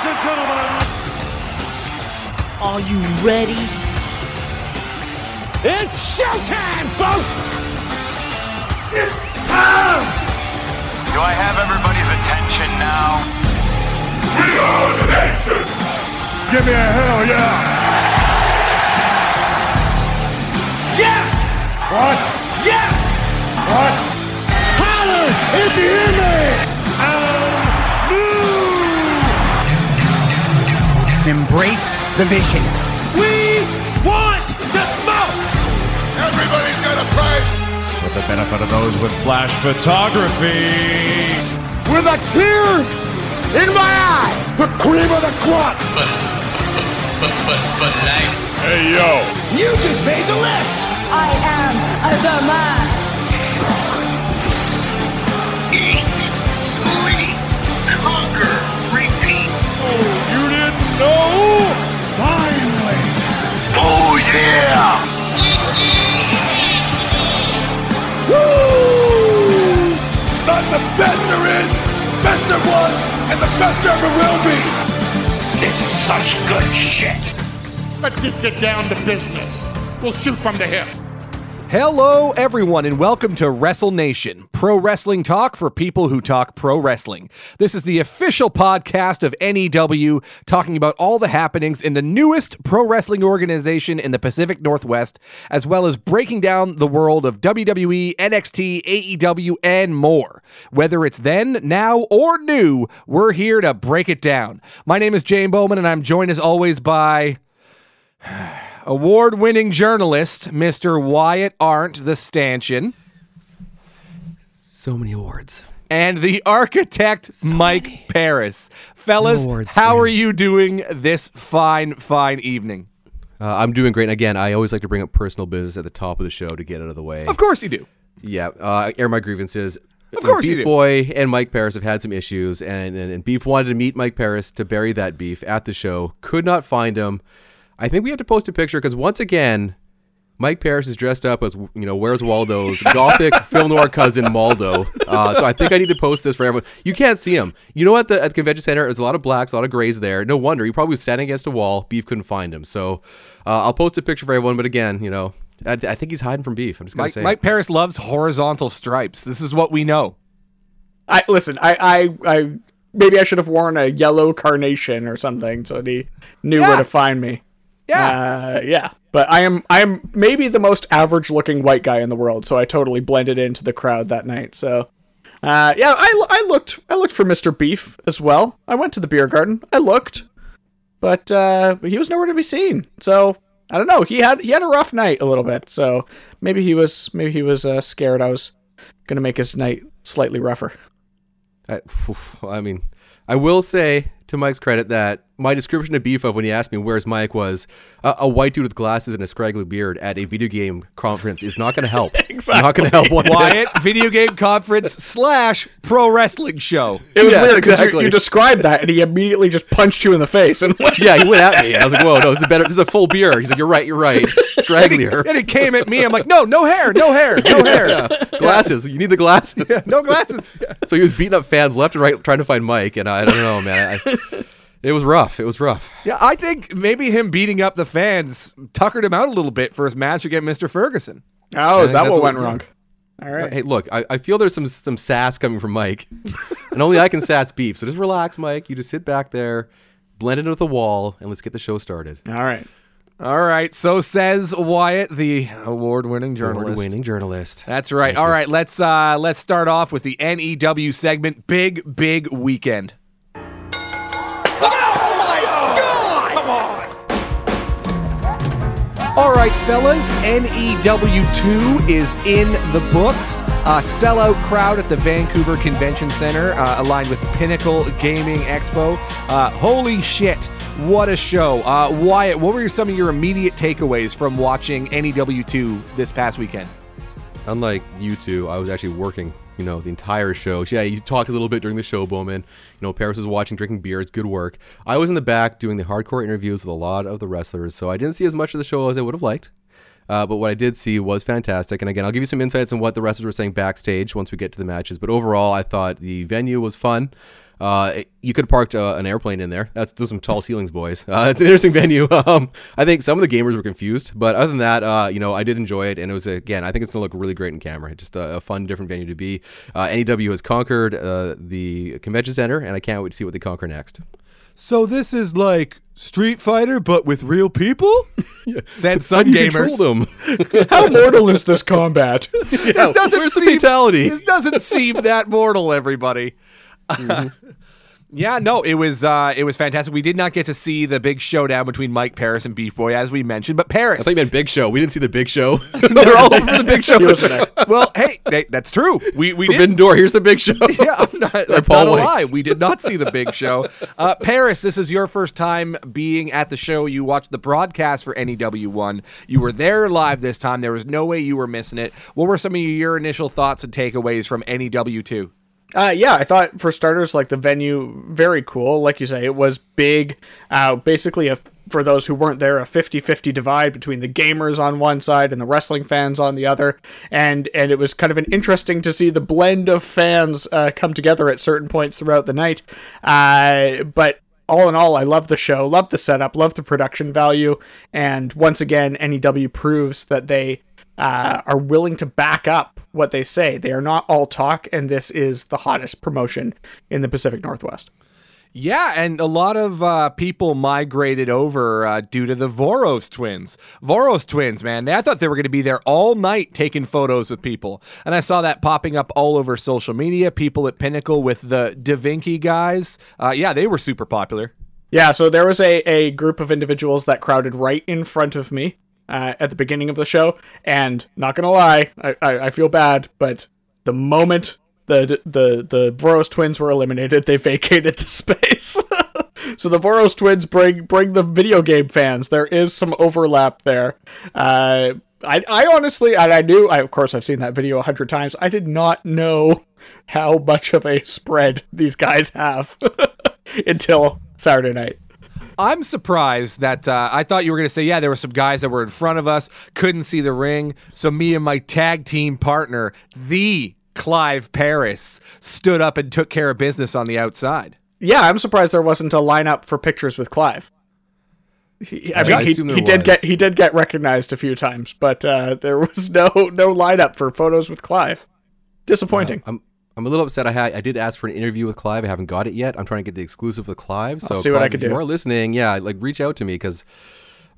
Ladies and gentlemen, Are you ready? it's showtime, folks! Do I have everybody's attention now? We are the nation! Give me a hell yeah! Yes! What? Yes! What? Holler if you hear Embrace the vision. We want the smoke! Everybody's got a price! For the benefit of those with flash photography. With a tear in my eye! The cream of the crop! But for life, hey yo! You just made the list! I am the man. Yeah! Woo! Not the best there is, best there was, and the best there ever will be! This is such good shit. Let's just get down to business. We'll shoot from the hip. Hello, everyone, and welcome to Wrestle Nation, pro wrestling talk for people who talk pro wrestling. This is the official podcast of NEW, talking about all the happenings in the newest pro wrestling organization in the Pacific Northwest, as well as breaking down the world of WWE, NXT, AEW, and more. Whether it's then, now, or new, we're here to break it down. My name is Jane Bowman, and I'm joined as always by award winning journalist, Mr. Wyatt Arndt, the stanchion, So many awards. and the architect, Mike Paris. Fellas, awards, how man. are you doing this fine, fine evening? Uh, I'm doing great. And again, I always like to bring up personal business at the top of the show to get out of the way. Of course you do. Yeah, uh, air my grievances. Of course you Beef do. Boy and Mike Paris have had some issues, and, and, and Beef wanted to meet Mike Paris to bury that beef at the show. Could not find him. I think we have to post a picture because once again, Mike Paris is dressed up as you know, where's Waldo's gothic film noir cousin Maldo. Uh, so I think I need to post this for everyone. You can't see him. You know, at the at the convention center, there's a lot of blacks, a lot of grays there. No wonder he probably was standing against a wall. Beef couldn't find him. So uh, I'll post a picture for everyone. But again, you know, I, I think he's hiding from Beef. I'm just gonna Mike, say. Mike Paris loves horizontal stripes. This is what we know. I listen. I, I, I maybe I should have worn a yellow carnation or something so that he knew Yeah. where to find me. Yeah. Uh, yeah. But I am I am maybe the most average looking white guy in the world, so I totally blended into the crowd that night. So, uh, yeah, I, I looked I looked for Mr. Beef as well. I went to the beer garden. I looked, but uh, he was nowhere to be seen. So I don't know. He had he had a rough night a little bit. So maybe he was maybe he was uh, scared I was gonna make his night slightly rougher. I, I mean, I will say to Mike's credit that my description of Beef of when he asked me where's Mike was uh, a white dude with glasses and a scraggly beard at a video game conference is not going to help. Not going to help one bit. Wyatt video game conference slash pro wrestling show. It was Yes, weird because exactly. you, you described that, and he immediately just punched you in the face. And went, Yeah, he went at me. I was like, "Whoa, no, this is better. This is a full beard." He's like, "You're right. You're right. Scragglier And it came at me. I'm like, no, no hair, no hair, no hair, glasses. You need the glasses." no glasses. So he was beating up fans left and right trying to find Mike, and I, I don't know, man. I, it was rough. It was rough. Yeah, I think maybe him beating up the fans tuckered him out a little bit for his match against Mr. Ferguson. oh, is that what what went we- wrong? All right. Hey, look, I, I feel there's some some sass coming from Mike, and only I can sass beef. So just relax, Mike. You just sit back there, blend into the wall, and let's get the show started. All right. All right, so says Wyatt, the award-winning journalist. Award-winning journalist. That's right. All right, let's uh let's start off with the NEW segment. Big big weekend. All right, fellas, NEW2 is in the books. Uh, sellout crowd at the Vancouver Convention Center, uh, aligned with Pinnacle Gaming Expo. Uh, holy shit, what a show. Uh, Wyatt, what were some of your immediate takeaways from watching NEW2 this past weekend? Unlike you two, I was actually working, you know, the entire show. Yeah, you talked a little bit during the show, Bowman. You know, Paris was watching, drinking beer. It's good work. I was in the back doing the hardcore interviews with a lot of the wrestlers, so I didn't see as much of the show as I would have liked. Uh, but what I did see was fantastic. And again, I'll give you some insights on what the wrestlers were saying backstage once we get to the matches. But overall, I thought the venue was fun. Uh, you could have parked uh, an airplane in there. That's those some tall ceilings, boys. Uh, it's an interesting venue. Um, I think some of the gamers were confused, but other than that, uh, you know, I did enjoy it, and it was again, I think it's gonna look really great in camera. Just a, a fun, different venue to be. Uh, NEW has conquered uh, the convention center, and I can't wait to see what they conquer next. So this is like Street Fighter, but with real people? Said some You gamers. them. How mortal is this combat? This doesn't Where's the seem, fatality? This doesn't seem that mortal, everybody. yeah, no, it was uh, it was fantastic. We did not get to see the big showdown between Mike Paris and Beef Boy, as we mentioned, but Paris. I thought you meant Big Show. We didn't see the Big Show. They're all over the Big Show. He wasn't there. well, hey, they, that's true. We we Forbidden did. Door. Here's the Big Show. Yeah, I'm not, that's Paul not a lie. We did not see the big show. Uh, Paris, this is your first time being at the show. You watched the broadcast for NEW1. You were there live this time. There was no way you were missing it. What were some of your initial thoughts and takeaways from E NEW2? Uh, yeah, I thought for starters, like the venue, very cool. Like you say, it was big. Uh, basically, a, for those who weren't there, a 50-50 divide between the gamers on one side and the wrestling fans on the other. And and it was kind of an interesting to see the blend of fans uh, come together at certain points throughout the night. Uh, but all in all, I love the show, love the setup, love the production value, and once again, NEW proves that they uh, are willing to back up what they say. They are not all talk, and this is the hottest promotion in the Pacific Northwest. Yeah, and a lot of uh, people migrated over uh, due to the Voros twins. Voros twins, man. I thought they were going to be there all night taking photos with people. And I saw that popping up all over social media. People at Pinnacle with the Da Vinci guys. Uh, yeah, they were super popular. Yeah, so there was a, a group of individuals that crowded right in front of me uh, at the beginning of the show, and not gonna lie, I, I, I feel bad, but the moment the the the Voros twins were eliminated, they vacated the space. so the Voros twins bring bring the video game fans. There is some overlap there. Uh, I I honestly, and I knew, I of course I've seen that video a hundred times. I did not know how much of a spread these guys have until Saturday night. I'm surprised that uh, I thought you were going to say, yeah, there were some guys that were in front of us, couldn't see the ring. So me and my tag team partner, the Clive Paris, stood up and took care of business on the outside. Yeah, I'm surprised there wasn't a lineup for pictures with Clive. He, I Yeah, mean, I he, assume there he did get he did get recognized a few times, but uh, there was no no lineup for photos with Clive. Disappointing. I'm I'm a little upset. I had I did ask for an interview with Clive. I haven't got it yet. I'm trying to get the exclusive with Clive. So see what I can if you do. are listening, yeah, like reach out to me because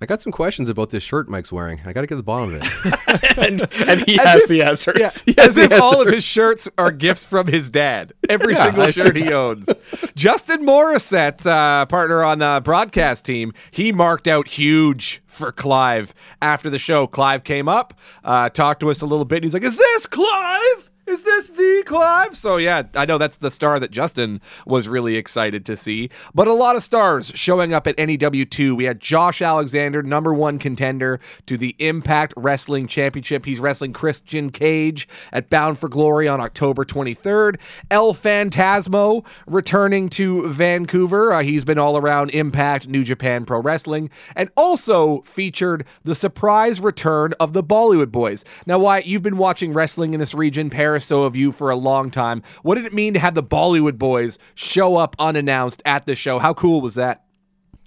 I got some questions about this shirt Mike's wearing. I got to get to the bottom of it. and, and he has the answers. As if the all of his shirts are gifts from his dad. Every Yeah, single I shirt he owns. Justin Morissette, uh, partner on the broadcast team, he marked out huge for Clive after the show. Clive came up, uh, talked to us a little bit, and he's like, Is this Clive? Is this the Clive? So, yeah, I know that's the star that Justin was really excited to see. But a lot of stars showing up at NEW2. We had Josh Alexander, number one contender to the Impact Wrestling Championship. He's wrestling Christian Cage at Bound for Glory on October 23rd. El Phantasmo returning to Vancouver. Uh, he's been all around Impact, New Japan Pro Wrestling, and also featured the surprise return of the Bollywood Boys. Now, Wyatt, you've been watching wrestling in this region, Paris, so have you, for a long time. What did it mean to have the Bollywood Boys show up unannounced at the show? How cool was that?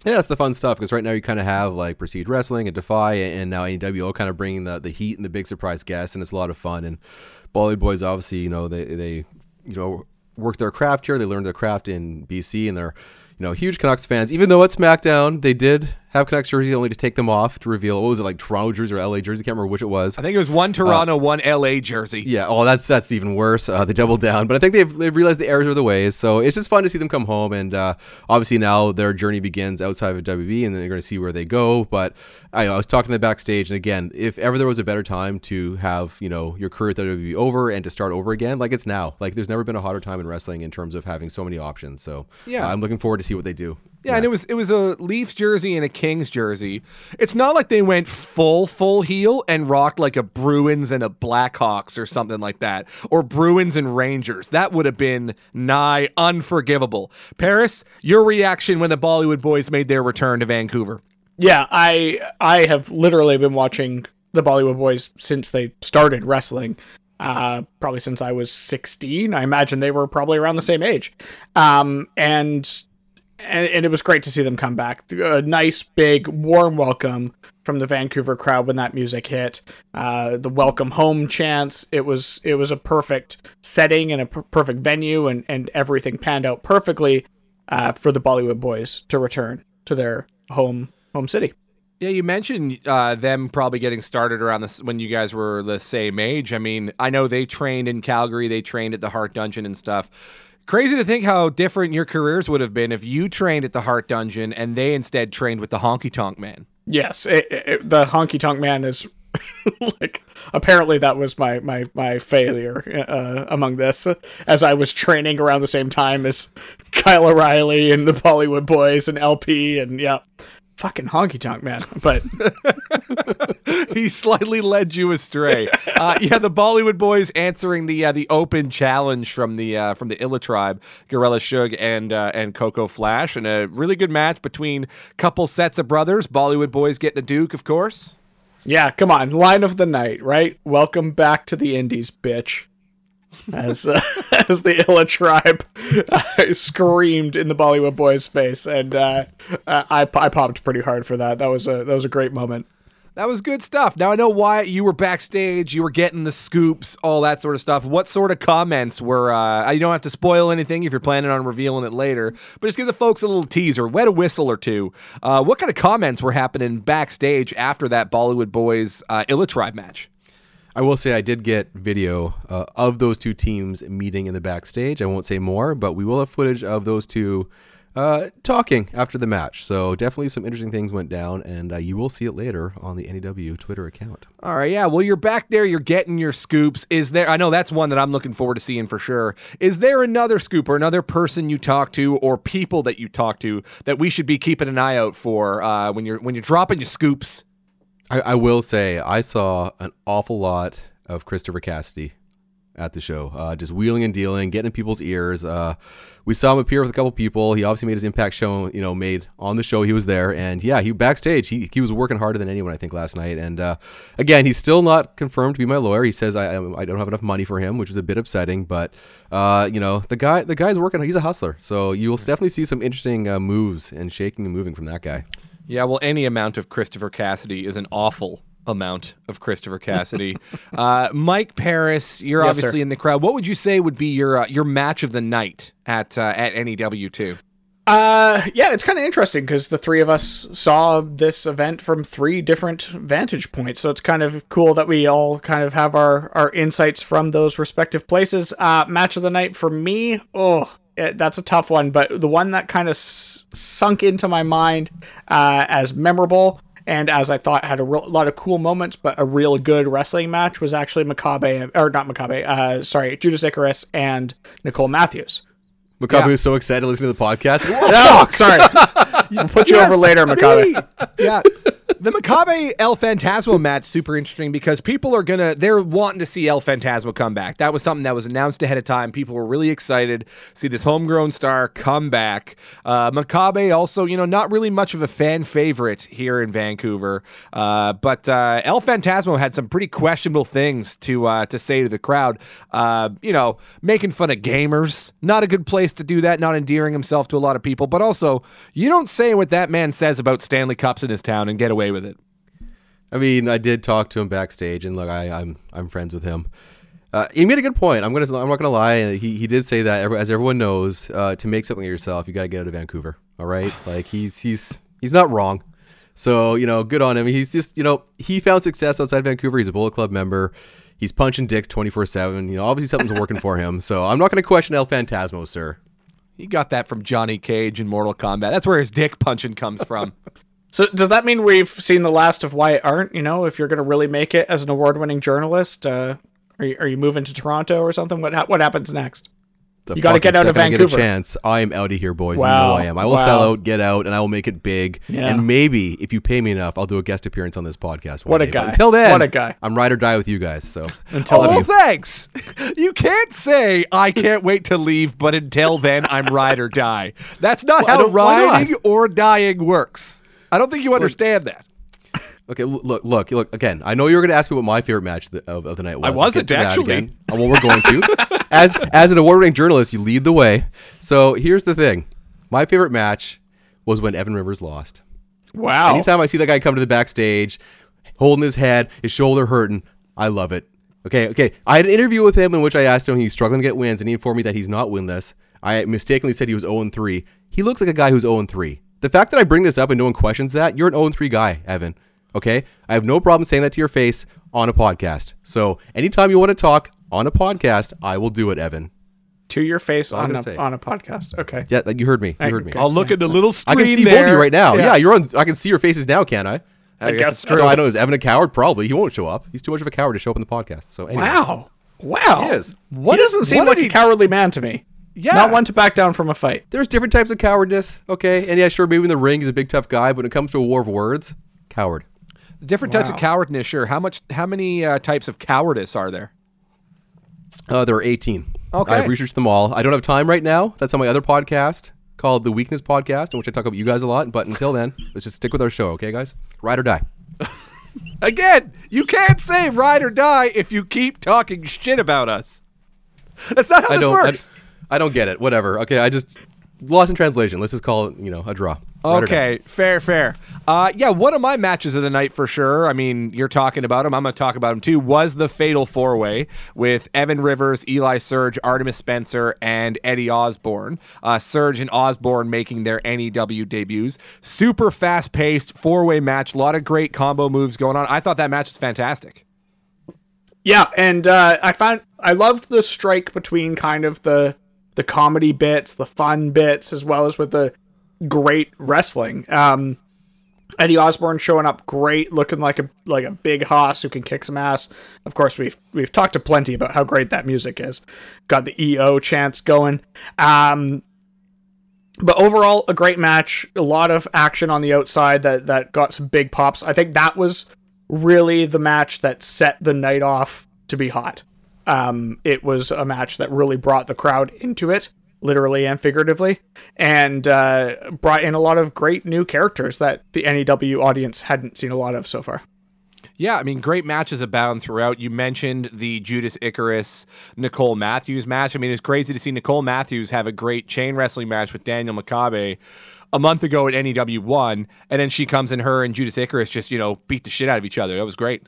Yeah, that's the fun stuff because right now you kind of have like Prestige Wrestling and Defy and now all kind of bringing the, the heat and the big surprise guests, and it's a lot of fun. And Bollywood Boys, obviously, you know, they, they you know, work their craft here. They learned their craft in BC, and they're, you know, huge Canucks fans. Even though at SmackDown, they did have Canucks jerseys only to take them off to reveal, what was it, like Toronto jersey or LA jersey? I can't remember which it was. I think it was one Toronto, one LA jersey. Yeah, oh, that's that's even worse. Uh, they doubled down, but I think they've, they've realized the errors of the ways. So it's just fun to see them come home, and uh, obviously now their journey begins outside of WB, and then they're going to see where they go. But I, I was talking to the backstage, and again, if ever there was a better time to have you know your career at WB over and to start over again, like it's now. Like there's never been a hotter time in wrestling in terms of having so many options. So Yeah. uh, I'm looking forward to see what they do. Yeah, and it was it was a Leafs jersey and a Kings jersey. It's not like they went full full heel and rocked like a Bruins and a Blackhawks or something like that, or Bruins and Rangers. That would have been nigh unforgivable. Paris, your reaction when the Bollywood Boys made their return to Vancouver? Yeah, I I have literally been watching the Bollywood Boys since they started wrestling. uh, probably since I was 16. I imagine they were probably around the same age. Um, and, and, and it was great to see them come back. A nice, big, warm welcome from the Vancouver crowd when that music hit. Uh, the welcome home chants. It was it was a perfect setting and a per- perfect venue, and and everything panned out perfectly uh, for the Bollywood Boys to return to their home home city. Yeah, you mentioned uh, them probably getting started around this when you guys were the same age. I mean, I know they trained in Calgary, they trained at the Hart Dungeon and stuff. Crazy to think how different your careers would have been if you trained at the Hart Dungeon and they instead trained with the Honky Tonk Man. Yes, it, it, the Honky Tonk Man is like apparently that was my my my failure uh, among this as I was training around the same time as Kyle O'Reilly and the Bollywood Boys and LP and yeah fucking honky tonk man. But he slightly led you astray. Uh, yeah, the Bollywood boys answering the uh, the open challenge from the uh, from the Illa tribe, Gorilla Shug and uh, and Coco Flash, and a really good match between couple sets of brothers. Bollywood boys getting the Duke, of course. Yeah, come on, line of the night, right? Welcome back to the Indies, bitch as uh, as the Illa tribe uh, screamed in the Bollywood boy's face, and uh, I I popped pretty hard for that. That was a that was a great moment. That was good stuff. Now I know why you were backstage, you were getting the scoops, all that sort of stuff. What sort of comments were? Uh, you don't have to spoil anything if you're planning on revealing it later, but just give the folks a little teaser, wet a whistle or two. Uh, what kind of comments were happening backstage after that Bollywood boys uh, Illa tribe match? I will say I did get video uh, of those two teams meeting in the backstage. I won't say more, but we will have footage of those two uh, talking after the match. So definitely some interesting things went down, and uh, you will see it later on the NEW Twitter account. All right, yeah. Well, you're back there. You're getting your scoops. Is there? I know that's one that I'm looking forward to seeing for sure. Is there another scoop or another person you talk to or people that you talk to that we should be keeping an eye out for uh, when you're when you're dropping your scoops? I, I, will say I saw an awful lot of Christopher Cassidy at the show, uh, just wheeling and dealing, getting in people's ears. Uh, we saw him appear with a couple people. He obviously made his impact show, you know, made on the show. He was there, and yeah, he backstage. He he was working harder than anyone I think last night. And uh, again, he's still not confirmed to be my lawyer. He says I I don't have enough money for him, which is a bit upsetting. But uh, you know, the guy the guy's working. He's a hustler, so you will definitely see some interesting uh, moves and shaking and moving from that guy. Yeah, well, any amount of Christopher Cassidy is an awful amount of Christopher Cassidy. uh, Mike Paris, you're yes, obviously sir. in the crowd. What would you say would be your uh, your match of the night at uh, at NEW two? Uh, yeah, it's kind of interesting because the three of us saw this event from three different vantage points. So it's kind of cool that we all kind of have our our insights from those respective places. Uh, match of the night for me, oh, it, that's a tough one, but the one that kind of s- sunk into my mind uh, as memorable and as I thought had a real, lot of cool moments, but a real good wrestling match was actually Makabe, or not Makabe, uh, sorry, Judas Icarus and Nicole Matthews. Makabe yeah. was so excited listening to the podcast. oh, sorry. I'll put you yes, over later, Makabe. yeah the Makabe El Phantasmo match super interesting because people are gonna they're wanting to see El Phantasmo come back. That was something that was announced ahead of time. People were really excited to see this homegrown star come back. Uh, also, you know, not really much of a fan favorite here in Vancouver, uh, but uh, El Phantasmo had some pretty questionable things to uh, to say to the crowd. Uh, you know, making fun of gamers, not a good place to do that. Not endearing himself to a lot of people, but also you don't say what that man says about Stanley Cups in his town and get away with it. I mean, I did talk to him backstage, and look, I, I'm I'm friends with him. Uh, he made a good point. I'm gonna I'm not gonna lie. He he did say that as everyone knows, uh, to make something of yourself, you got to get out of Vancouver. All right, like he's he's he's not wrong. So you know, good on him. He's just you know he found success outside Vancouver. He's a Bullet Club member. He's punching dicks 24 seven. You know, obviously something's working for him. So I'm not gonna question El Phantasmo, sir. He got that from Johnny Cage in Mortal Kombat. That's where his dick punching comes from. So does that mean we've seen the last of Wyatt Arndt? You know, if you're going to really make it as an award-winning journalist, uh, are you, are you moving to Toronto or something? What what happens next? The you got to get out of Vancouver. I get a chance. I am out of here, boys. Wow. You know I am. I will wow. sell out, get out, and I will make it big. Yeah. And maybe if you pay me enough, I'll do a guest appearance on this podcast. What a day. guy! But until then, what a guy! I'm ride or die with you guys. So until oh, thanks. You can't say I can't wait to leave, but until then, I'm ride or die. That's not well, how riding or dying works. I don't think you understand that. Okay, look, look, look. Again, I know you were going to ask me what my favorite match of the, of, of the night was. I wasn't, actually. again. Uh, well, we're going to. as as an award-winning journalist, you lead the way. So here's the thing: my favorite match was when Evan Rivers lost. Wow. Anytime I see that guy come to the backstage, holding his head, his shoulder hurting, I love it. Okay, okay. I had an interview with him in which I asked him he's struggling to get wins, and he informed me that he's not winless. I mistakenly said he was 0 3. He looks like a guy who's 0 3. The fact that I bring this up and no one questions that, you're an 0 3 guy, Evan. Okay? I have no problem saying that to your face on a podcast. So anytime you want to talk on a podcast, I will do it, Evan. to your face on a, say. on a podcast. Okay. Yeah, like you heard me. You I- heard me. I'll look at the little screen. I can see there. both of you right now. Yeah. you're on. I can see your faces now, can't I? I guess it's So true. I know is Evan a coward? Probably. He won't show up. He's too much of a coward to show up in the podcast. So anyways. Wow. Wow. He is. What he doesn't seem what like did a cowardly man to me. Yeah. Not one to back down from a fight. There's different types of cowardness. Okay, and yeah, sure, maybe in the ring he's a big tough guy, but when it comes to a war of words, coward. Different types of Wow. cowardness. Sure. How much? How many uh, types of cowardice are there? Uh, there are 18. Okay. I've researched them all. I don't have time right now. That's on my other podcast called The Weakness Podcast, in which I talk about you guys a lot. But until then, let's just stick with our show, okay, guys? Ride or die. Again, you can't say ride or die if you keep talking shit about us. That's not how I this don't. I, works. I don't get it. Whatever. Okay, I just lost in translation. Let's just call it, you know, a draw. Ride. Okay, fair, fair. Uh, yeah, one of my matches of the night for sure. I mean, you're talking about him. I'm going to talk about him too. Was the Fatal Four Way with Evan Rivers, Eli Surge, Artemis Spencer, and Eddie Osborne. Uh, Surge and Osborne making their NEW debuts. Super fast paced four way match. A lot of great combo moves going on. I thought that match was fantastic. Yeah, and uh, I found I loved the strike between kind of the the comedy bits, the fun bits, as well as with the great wrestling. Um, Eddie Osborne showing up great, looking like a like a big hoss who can kick some ass. Of course, we've we've talked to plenty about how great that music is. Got the EO chants going. Um, but overall, a great match. A lot of action on the outside that that got some big pops. I think that was really the match that set the night off to be hot. Um, it was a match that really brought the crowd into it, literally and figuratively, and uh, brought in a lot of great new characters that the NEW audience hadn't seen a lot of so far. Yeah, I mean, great matches abound throughout. You mentioned the Judas Icarus Nicole Matthews match. I mean, it's crazy to see Nicole Matthews have a great chain wrestling match with Daniel Makabe a month ago at NEW one, and then she comes in her and Judas Icarus just you know beat the shit out of each other. That was great.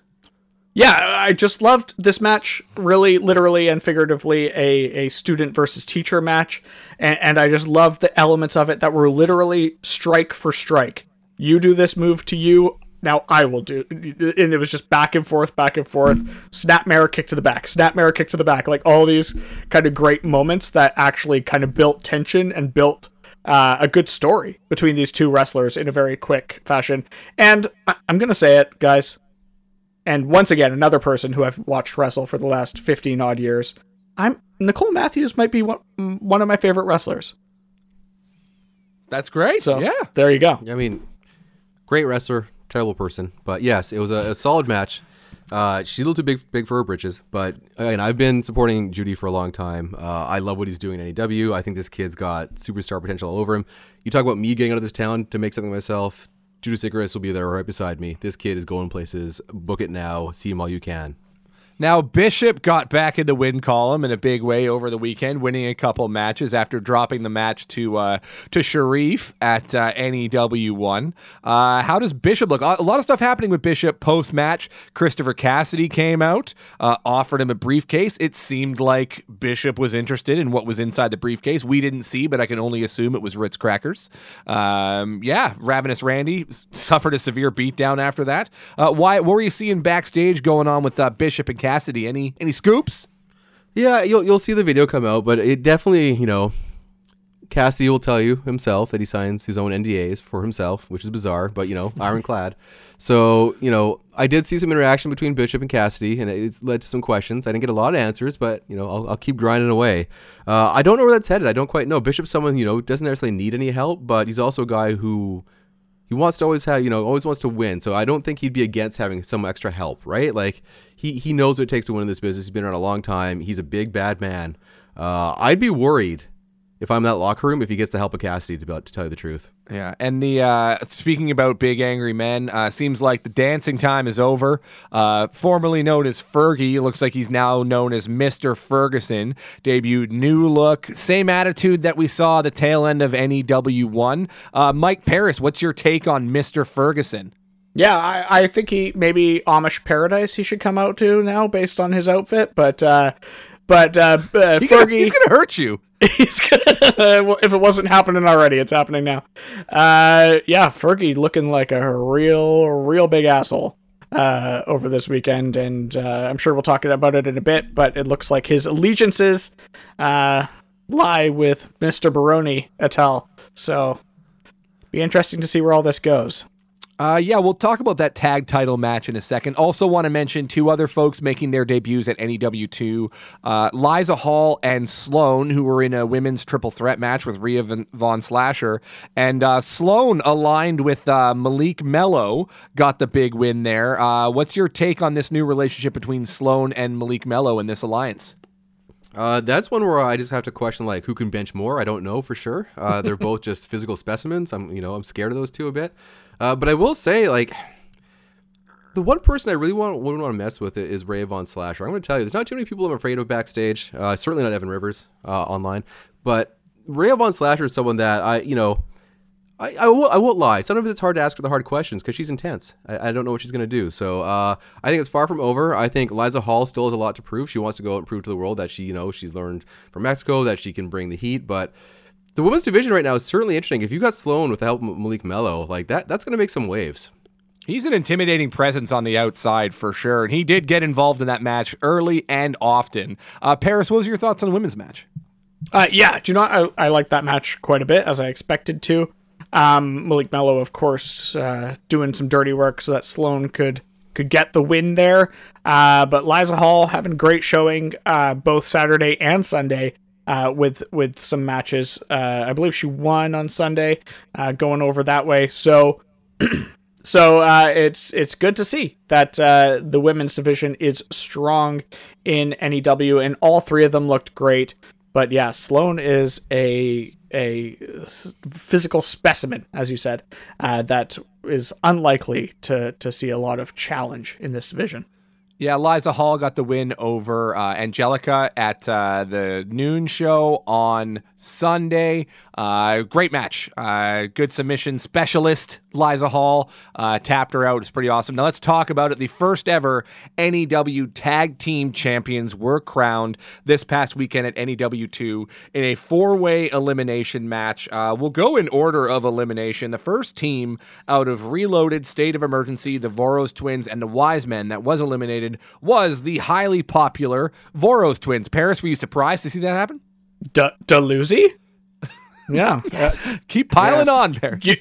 Yeah, I just loved this match. Really, literally and figuratively, a, a student versus teacher match, and, and I just loved the elements of it that were literally strike for strike. You do this move to you, now I will do. And it was just back and forth, back and forth. Snap mirror kick to the back, snap mirror kick to the back. Like all these kind of great moments that actually kind of built tension and built uh, a good story between these two wrestlers in a very quick fashion. And I- I'm going to say it, guys and once again another person who I've watched wrestle for the last 15 odd years. I'm Nicole Matthews might be one, one of my favorite wrestlers. That's great. So yeah, there you go. I mean, great wrestler, terrible person, but yes, it was a, a solid match. Uh, she's a little too big, big for her britches, but again, I've been supporting Judy for a long time. Uh, I love what he's doing in AEW. I think this kid's got superstar potential all over him. You talk about me getting out of this town to make something of myself. Judas Icarus will be there right beside me. This kid is going places. Book it now. See him all you can. Now, Bishop got back in the win column in a big way over the weekend, winning a couple matches after dropping the match to uh, to Sharif at uh, NEW one. Uh, how does Bishop look? A lot of stuff happening with Bishop post match. Christopher Cassidy came out, uh, offered him a briefcase. It seemed like Bishop was interested in what was inside the briefcase. We didn't see, but I can only assume it was Ritz crackers. Um, yeah, Ravenous Randy suffered a severe beatdown after that. Uh, why? What were you seeing backstage going on with uh, Bishop and Cassidy? Any any scoops? Yeah, you'll you'll see the video come out, but it definitely, you know, Cassidy will tell you himself that he signs his own NDAs for himself, which is bizarre, but you know, ironclad. So, you know, I did see some interaction between Bishop and Cassidy, and it's led to some questions. I didn't get a lot of answers, but you know, I'll, I'll keep grinding away. Uh, I don't know where that's headed. I don't quite know. Bishop's someone you know doesn't necessarily need any help, but he's also a guy who he wants to always have you know always wants to win so i don't think he'd be against having some extra help right like he he knows what it takes to win in this business he's been around a long time he's a big bad man uh, i'd be worried if I'm in that locker room if he gets the help of Cassidy to, to tell you the truth. Yeah, and the uh, speaking about big angry men, uh, seems like the dancing time is over. Uh, formerly known as Fergie, looks like he's now known as Mister Ferguson. Debuted new look, same attitude that we saw the tail end of NEW one. Uh, Mike Paris, what's your take on Mister Ferguson? Yeah, I, I think he maybe Amish Paradise he should come out to now based on his outfit, but uh, but uh, uh, He's Fergie gonna, he's gonna hurt you. he's gonna well, if it wasn't happening already, it's happening now. Uh, yeah, Fergie looking like a real real big asshole uh, over this weekend, and uh, I'm sure we'll talk about it in a bit. But it looks like his allegiances uh, lie with Mr. Baroni Attell, so be interesting to see where all this goes. Uh, yeah, we'll talk about that tag title match in a second. Also, want to mention two other folks making their debuts at NEW2 uh, Liza Hall and Sloan, who were in a women's triple threat match with Rhea Von, Slasher. And uh, Sloan, aligned with uh, Malik Mello, got the big win there. Uh, what's your take on this new relationship between Sloan and Malik Mello in this alliance? Uh, that's one where I just have to question like who can bench more. I don't know for sure. Uh, they're both just physical specimens. I'm you know I'm scared of those two a bit. Uh, but I will say like the one person I really want wouldn't want to mess with it is Ray Von Slasher. I'm going to tell you, there's not too many people I'm afraid of backstage. Uh, certainly not Evan Rivers uh, online, but Ray Von Slasher is someone that I you know. I, I, won't, I won't lie. Sometimes it's hard to ask her the hard questions because she's intense. I, I, don't know what she's going to do. So uh, I think it's far from over. I think Liza Hall still has a lot to prove. She wants to go out and prove to the world that she, you know, she's learned from Mexico, that she can bring the heat. But the women's division right now is certainly interesting. If you got Sloan with the help of Malik Mello, like that, that's going to make some waves. He's an intimidating presence on the outside for sure, and he did get involved in that match early and often. Uh, Paris, what was your thoughts on the women's match? Uh, yeah, do you know? I, I like that match quite a bit, as I expected to. Um, Malik Mello, of course, uh, doing some dirty work so that Sloan could could get the win there. Uh, but Liza Hall having great showing uh, both Saturday and Sunday uh, with with some matches. Uh, I believe she won on Sunday, uh, going over that way. So. So uh, it's it's good to see that uh, the women's division is strong in NEW, and all three of them looked great. But yeah, Sloan is a a physical specimen, as you said, uh, that is unlikely to to see a lot of challenge in this division. Yeah, Liza Hall got the win over uh, Angelica at uh, the noon show on Sunday. Uh, great match. Uh, good submission. Specialist Liza Hall uh, tapped her out. It's pretty awesome. Now let's talk about it. The first ever NEW Tag Team Champions were crowned this past weekend at NEW2 in a four way elimination match. Uh, we'll go in order of elimination. The first team out of Reloaded, State of Emergency, the Voros Twins, and the Wise Men that was eliminated was the highly popular Voros twins. Paris, were you surprised to see that happen? D- Daluzzi? Yeah. Keep piling Yes. on, Paris. you,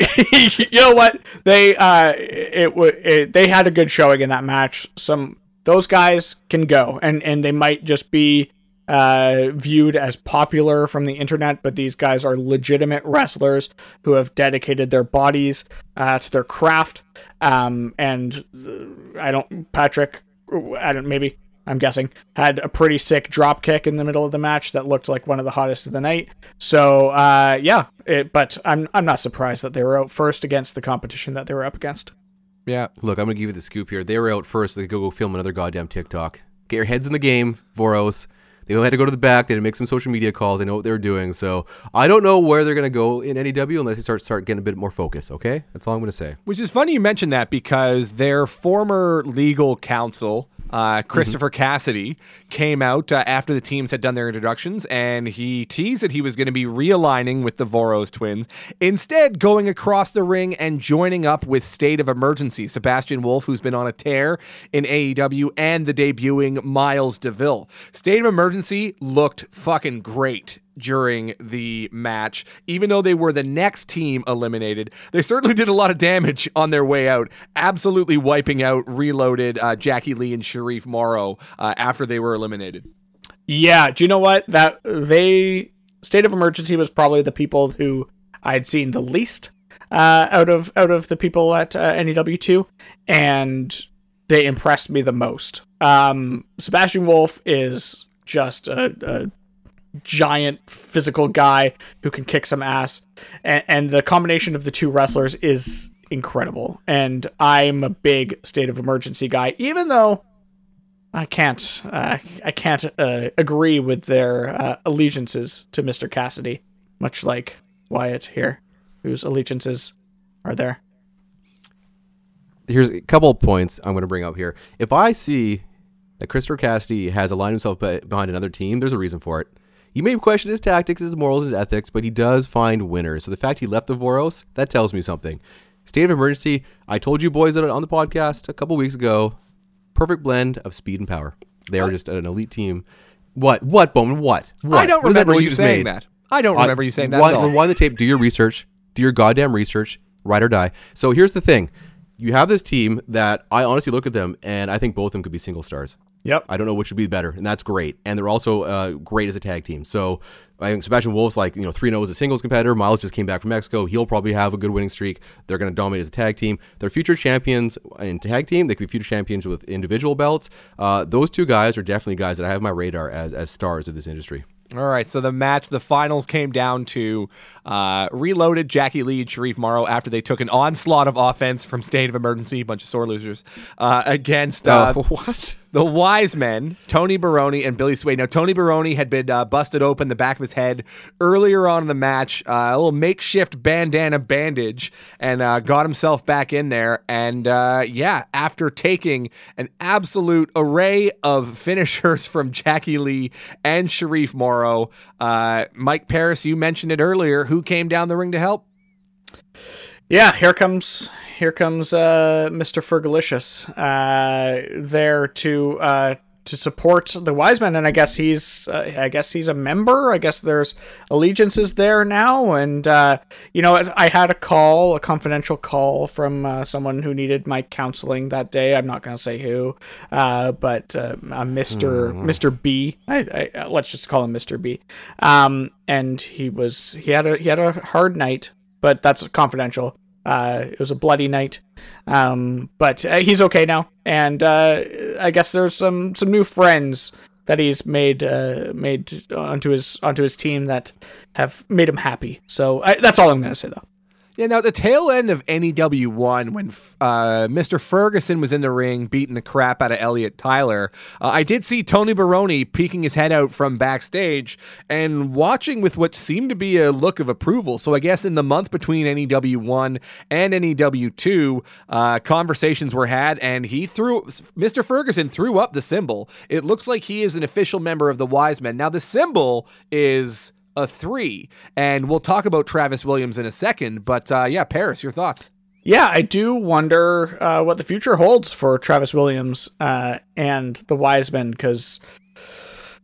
you know what? They uh it, it they had a good showing in that match. Some those guys can go and and they might just be uh viewed as popular from the internet, but these guys are legitimate wrestlers who have dedicated their bodies uh to their craft. Um and uh, I don't Patrick I don't maybe I'm guessing, had a pretty sick drop kick in the middle of the match that looked like one of the hottest of the night. So uh, yeah, it, but I'm I'm not surprised that they were out first against the competition that they were up against. Yeah. Look, I'm gonna give you the scoop here. They were out first. They could go film another goddamn TikTok. Get your heads in the game, Voros. They only had to go to the back. They had to make some social media calls. They know what they were doing. So I don't know where they're gonna go in NEW unless they start start getting a bit more focus. Okay, that's all I'm gonna say. Which is funny you mention that because their former legal counsel, uh, Christopher Cassidy, came out uh, after the teams had done their introductions and he teased that he was going to be realigning with the Voros twins, instead, going across the ring and joining up with State of Emergency, Sebastian Wolf, who's been on a tear in AEW, and the debuting Miles DeVille. State of Emergency looked fucking great during the match. Even though they were the next team eliminated, they certainly did a lot of damage on their way out, absolutely wiping out Reloaded, uh, Jackie Lee, and Sharif Morrow uh, after they were eliminated. Yeah, do you know what? That they State of Emergency was probably the people who I'd seen the least uh, out of out of the people at uh, NEW two, and they impressed me the most. Um, Sebastian Wolf is just a, a giant physical guy who can kick some ass, and, and the combination of the two wrestlers is incredible. And I'm a big state of emergency guy, even though I can't uh, I can't uh, agree with their uh, allegiances to Mr. Cassidy, much like Wyatt here, whose allegiances are there. Here's a couple of points I'm going to bring up here. If I see that Christopher Cassidy has aligned himself behind another team, there's a reason for it. You may question his tactics, his morals, his ethics, but he does find winners. So the fact he left the Voros, that tells me something. State of emergency. I told you boys on the podcast a couple weeks ago. Perfect blend of speed and power. They are just an elite team. What? What, Bowman? What? what? I don't What remember noise you saying made? that. I don't remember you saying that Why, at all. Rewind the tape. Do your research. Do your goddamn research. Ride or die. So here's the thing. You have this team that I honestly look at them and I think both of them could be single stars. Yep. I don't know which would be better, and that's great. And they're also uh, great as a tag team. So I think Sebastian Wolf's like you know three zero as a singles competitor. Miles just came back from Mexico. He'll probably have a good winning streak. They're going to dominate as a tag team. They're future champions in tag team. They could be future champions with individual belts. Uh, those two guys are definitely guys that I have my radar as as stars of this industry. All right, so the match, the finals came down to uh, reloaded Jackie Lee and Sharif Morrow after they took an onslaught of offense from State of Emergency, a bunch of sore losers, uh, against uh, Uh, what? The Wise Men, Tony Baroni and Billy Sway. Now, Tony Baroni had been uh, busted open the back of his head earlier on in the match, uh, a little makeshift bandana bandage, and uh, got himself back in there. And uh, yeah, after taking an absolute array of finishers from Jackie Lee and Sharif Morrow, uh, Mike Paris, you mentioned it earlier. Who came down the ring to help? Yeah, here comes here comes uh, Mr. Fergalicious uh, there to uh, to support the wise men, and I guess he's uh, I guess he's a member. I guess there's allegiances there now, and uh, you know I had a call, a confidential call from uh, someone who needed my counseling that day. I'm not going to say who, uh, but uh, uh, Mr. Mr. B. I, I, let's just call him Mr. B. Um, and he was he had a he had a hard night but that's confidential. Uh, it was a bloody night, um, but uh, he's okay now, and uh, I guess there's some some new friends that he's made uh, made onto his onto his team that have made him happy. So I, that's all I'm gonna say though. Yeah, now the tail end of NEW one, when uh, Mr. Ferguson was in the ring beating the crap out of Elliot Tyler, uh, I did see Tony Baroni peeking his head out from backstage and watching with what seemed to be a look of approval. So I guess in the month between NEW one and NEW two, uh, conversations were had, and he threw Mr. Ferguson threw up the symbol. It looks like he is an official member of the Wise Men. Now the symbol is a three. And we'll talk about Travis Williams in a second. But uh, yeah, Paris, your thoughts? Yeah, I do wonder uh, what the future holds for Travis Williams uh, and the Wisemen because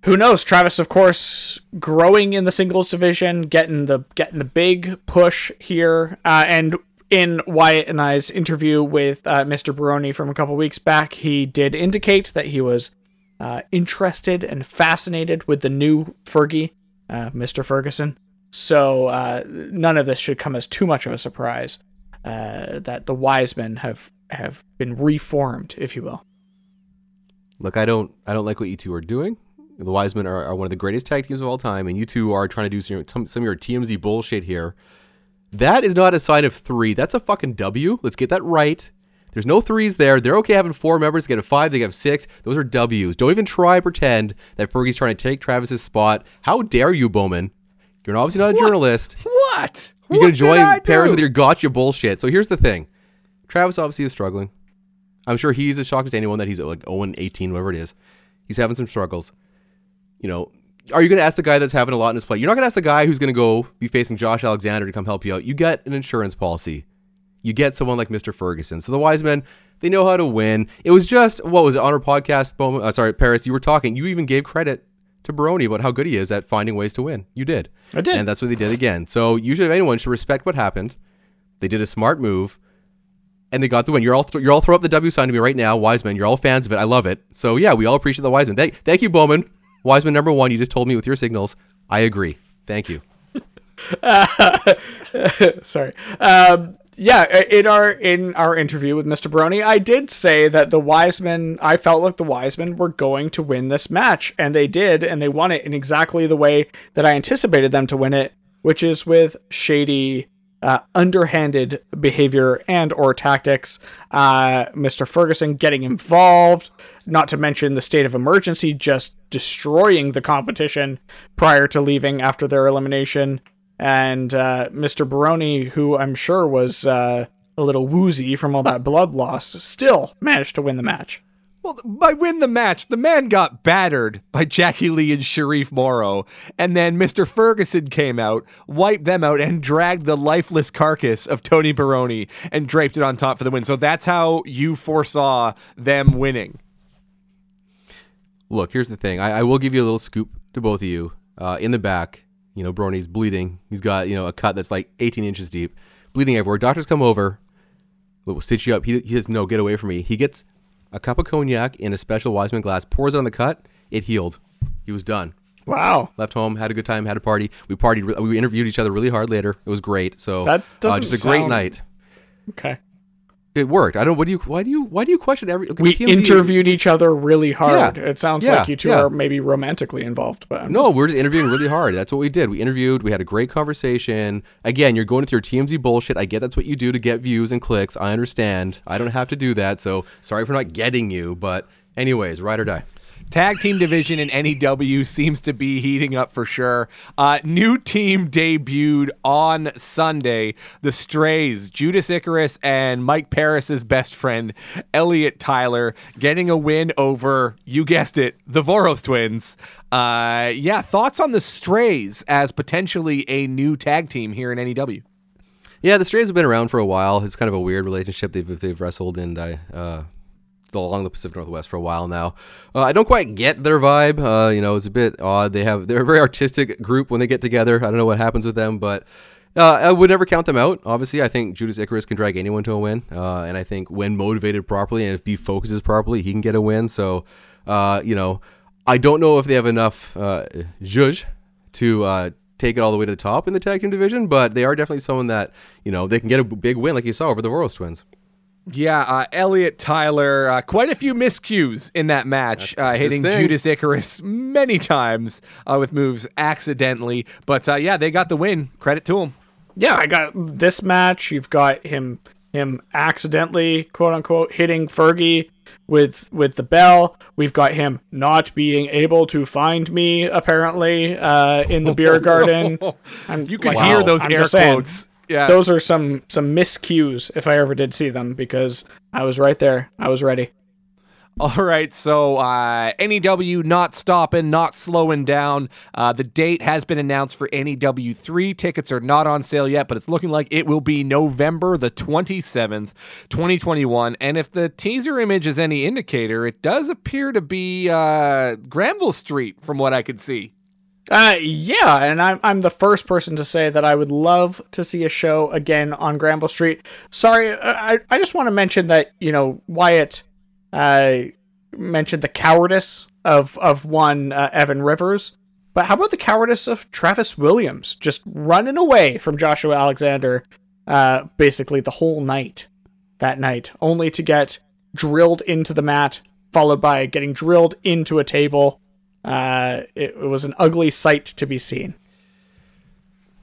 who knows? Travis, of course, growing in the singles division, getting the getting the big push here, uh, and in Wyatt and I's interview with uh, Mr. Baroni from a couple weeks back, he did indicate that he was uh, interested and fascinated with the new Fergie, uh, Mr. Ferguson. So uh, none of this should come as too much of a surprise uh, that the Wisemen have have been reformed, if you will. Look, I don't, I don't like what you two are doing. The Wisemen are, are one of the greatest tag teams of all time, and you two are trying to do some, some of your TMZ bullshit here. That is not a sign of three. That's a fucking W. Let's get that right. There's no threes there. They're okay having four members. Get a five. They have six. Those are W's. Don't even try pretend that Fergie's trying to take Travis's spot. How dare you, Bowman? You're obviously not a journalist. What? You're What gonna join did Paris with your gotcha bullshit. So here's the thing: Travis obviously is struggling. I'm sure he's as shocked as anyone that he's like 0 18, whatever it is. He's having some struggles. You know, are you going to ask the guy that's having a lot in his plate? You're not going to ask the guy who's going to go be facing Josh Alexander to come help you out. You get an insurance policy. You get someone like Mr. Ferguson. So the wise men, they know how to win. It was just what was it on our podcast? Bowman, uh, sorry, Paris. You were talking. You even gave credit to Baroni about how good he is at finding ways to win. You did. I did. And that's what they did again. So you should, if anyone should respect what happened. They did a smart move, and they got the win. You're all th- you're all throw up the W sign to me right now, Wiseman. You're all fans of it. I love it. So yeah, we all appreciate the Wiseman. Thank, thank you, Bowman. Wiseman number one. You just told me with your signals. I agree. Thank you. Sorry. Um, yeah, in our in our interview with Mr. Baroni, I did say that the Wisemen. I felt like the Wisemen were going to win this match, and they did, and they won it in exactly the way that I anticipated them to win it, which is with shady, uh, underhanded behavior and or tactics. Uh, Mr. Ferguson getting involved, not to mention the state of emergency just destroying the competition prior to leaving after their elimination and uh, Mr. Baroni, who I'm sure was uh, a little woozy from all that blood loss, still managed to win the match. Well, by win the match, the man got battered by Jackie Lee and Sharif Morrow, and then Mr. Ferguson came out, wiped them out, and dragged the lifeless carcass of Tony Baroni and draped it on top for the win. So that's how you foresaw them winning. Look, here's the thing. I, I will give you a little scoop to both of you. Uh, in the back, you know, Baroni's bleeding. He's got, you know, a cut that's like 18 inches deep, bleeding everywhere. Doctors come over, we'll stitch you up. He, he says, no, get away from me. He gets a cup of cognac in a special Wiseman glass, pours it on the cut. It healed. He was done. Wow. Left home, had a good time, had a party. We partied. We interviewed each other really hard later. It was great. So that doesn't uh, just a great night. Okay. It worked. I don't. What do you? Why do you? Why do you question every? okay, We TMZ interviewed each other really hard. Yeah. It sounds Yeah. like you two Yeah. are maybe romantically involved, but No, we're just interviewing really hard. That's what we did. We interviewed. We had a great conversation. Again, you're going through your TMZ bullshit. I get that's what you do to get views and clicks. I understand. I don't have to do that. So sorry for not getting you. But anyways, ride or die. Tag team division in NEW seems to be heating up for sure. Uh, new team debuted on Sunday. The Strays, Judas Icarus, and Mike Paris's best friend, Elliot Tyler, getting a win over, you guessed it, the Voros twins. Uh, yeah, thoughts on the Strays as potentially a new tag team here in NEW? Yeah, the Strays have been around for a while. It's kind of a weird relationship. They've they've wrestled in uh, along the Pacific Northwest for a while now. Uh, I don't quite get their vibe. Uh, you know, it's a bit odd. They have they're a very artistic group when they get together. I don't know what happens with them, but. Uh, I would never count them out. Obviously, I think Judas Icarus can drag anyone to a win, uh, and I think when motivated properly and if Beef focuses properly, he can get a win. So, uh, you know, I don't know if they have enough uh, to uh, take it all the way to the top in the tag team division, but they are definitely someone that you know they can get a big win, like you saw over the Voros twins. Yeah, uh, Elliot Tyler, uh, quite a few miscues in that match, uh, hitting. Judas Icarus many times uh, with moves accidentally. But uh, yeah, they got the win. Credit to them. yeah, I got this match. You've got him him accidentally quote unquote hitting Fergie with with the bell. We've got him not being able to find me apparently uh, in the beer garden. I'm, You could like, hear those I'm air just saying, quotes. Yeah. Those are some some miscues if I ever did see them because I was right there. I was ready. All right, so uh, NEW not stopping, not slowing down. Uh, the date has been announced for NEW 3. Tickets are not on sale yet, but it's looking like it will be November the 27th, 2021. And if the teaser image is any indicator, it does appear to be uh, Granville Street from what I could see. Uh, yeah, and I'm I'm the first person to say that I would love to see a show again on Granville Street. Sorry, I I just want to mention that you know Wyatt uh mentioned the cowardice of of one uh, Evan Rivers, but how about the cowardice of Travis Williams just running away from Joshua Alexander, uh, basically the whole night that night, only to get drilled into the mat, followed by getting drilled into a table. Uh, it, it was an ugly sight to be seen.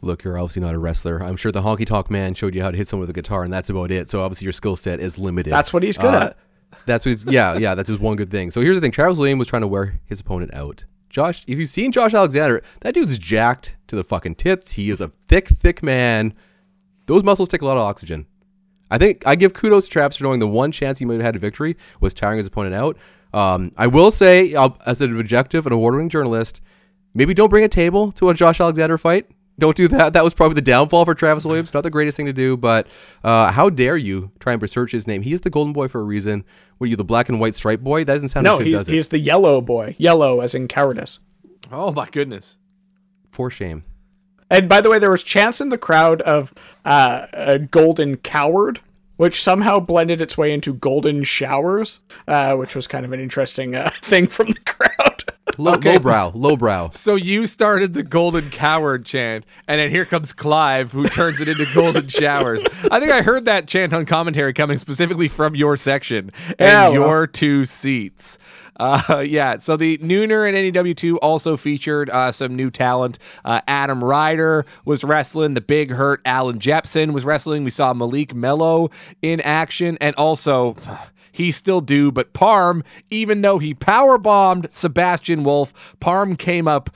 Look, you're obviously not a wrestler. I'm sure the honky tonk man showed you how to hit someone with a guitar, and that's about it. So obviously your skill set is limited. That's what he's good Uh, at. That's what he's, yeah, yeah, that's his one good thing. So here's the thing Travis Williams was trying to wear his opponent out. Josh, if you've seen Josh Alexander, that dude's jacked to the fucking tits. He is a thick, thick man. Those muscles take a lot of oxygen. I think I give kudos to Travis for knowing the one chance he might have had a victory was tiring his opponent out. Um, I will say, uh, as an objective and award-winning journalist, maybe don't bring a table to a Josh Alexander fight. Don't do that. That was probably the downfall for Travis Williams. Not the greatest thing to do, but uh, how dare you try and research his name? He is the golden boy for a reason. Were you, the black and white stripe boy? That doesn't sound No, as good, he's, does it? he's the yellow boy. Yellow as in cowardice. Oh, my goodness. For shame. And by the way, there was chants in the crowd of uh, a golden coward, which somehow blended its way into golden showers, uh, which was kind of an interesting uh, thing from the crowd. Low, Okay. Lowbrow, lowbrow. So you started the golden coward chant, and then here comes Clive, who turns it into golden showers. I think I heard that chant on commentary coming specifically from your section and Yeah, well. your two seats. Uh, yeah, so the Nooner and NEW2 also featured uh, some new talent. Uh, Adam Ryder was wrestling. The Big Hurt Alan Jepson was wrestling. We saw Malik Mello in action, and also he still do, but Parm, even though he power bombed Sebastian Wolf, Parm came up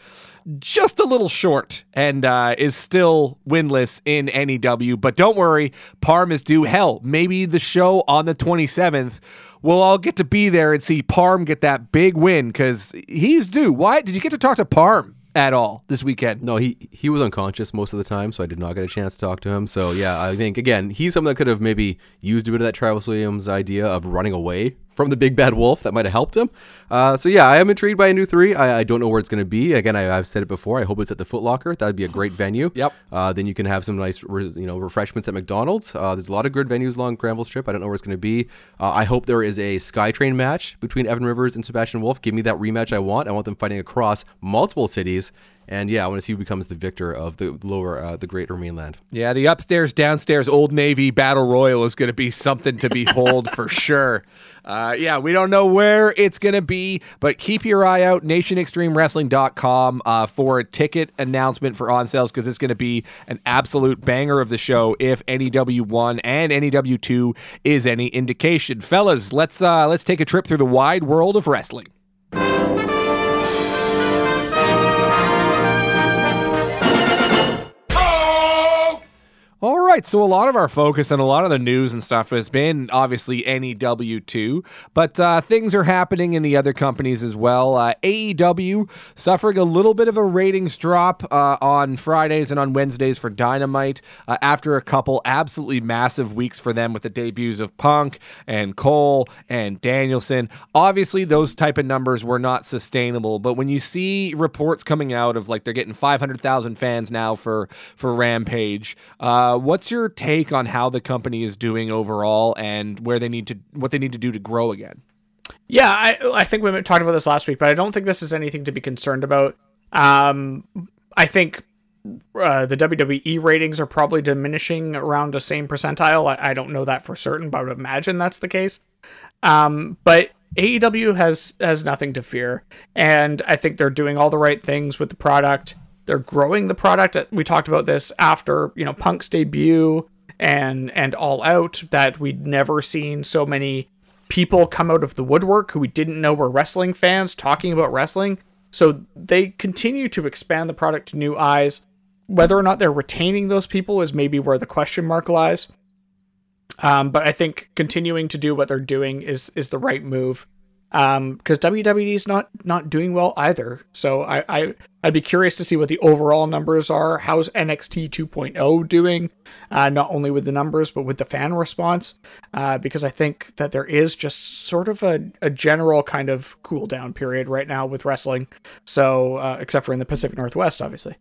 just a little short and uh, is still winless in NEW. But don't worry, Parm is due. Hell, maybe the show on the 27th. We'll all get to be there and see Parm get that big win because he's due. Why did you get to talk to Parm at all this weekend? No, he he was unconscious most of the time, so I did not get a chance to talk to him. So yeah, I think again he's someone that could have maybe used a bit of that Travis Williams idea of running away from the big bad wolf. That might have helped him. Uh, so yeah, I am intrigued by a new three. I, I don't know where it's going to be. Again, I, I've said it before. I hope it's at the Foot Locker. That would be a great venue. Yep. Uh, then you can have some nice re- you know refreshments at McDonald's. Uh, there's a lot of good venues along Granville Strip. I don't know where it's going to be. Uh, I hope there is a SkyTrain match between Evan Rivers and Sebastian Wolf. Give me that rematch I want. I want them fighting across multiple cities. And yeah, I want to see who becomes the victor of the lower, uh, the Greater Mainland. Yeah, the upstairs, downstairs Old Navy Battle Royal is going to be something to behold for sure. Uh, yeah, we don't know where it's going to be, but keep your eye out, nationextremewrestling.com, uh, for a ticket announcement for on sales because it's going to be an absolute banger of the show if NEW1 and NEW2 is any indication. Fellas, let's uh, let's take a trip through the wide world of wrestling. All right, so a lot of our focus and a lot of the news and stuff has been obviously NEW2, but uh, things are happening in the other companies as well. Uh, AEW suffering a little bit of a ratings drop uh, on Fridays and on Wednesdays for Dynamite uh, after a couple absolutely massive weeks for them with the debuts of Punk and Cole and Danielson. Obviously, those type of numbers were not sustainable, but when you see reports coming out of like they're getting 500,000 fans now for for Rampage, uh, what's your take on how the company is doing overall and where they need to what they need to do to grow again? Yeah, I I think we talked about this last week, but I don't think this is anything to be concerned about. Um, I think uh, the WWE ratings are probably diminishing around the same percentile. I, I don't know that for certain, but I would imagine that's the case. Um, but AEW has has nothing to fear, and I think they're doing all the right things with the product. They're growing the product. We talked about this after you know Punk's debut and and All Out that we'd never seen so many people come out of the woodwork who we didn't know were wrestling fans talking about wrestling. So they continue to expand the product to new eyes. Whether or not they're retaining those people is maybe where the question mark lies. Um, but I think continuing to do what they're doing is is the right move. Um, because WWE is not not doing well either. So I, I I'd be curious to see what the overall numbers are. How's NXT 2.0 doing? Uh, not only with the numbers but with the fan response. Uh, because I think that there is just sort of a, a general kind of cool down period right now with wrestling. So uh, except for in the Pacific Northwest, obviously.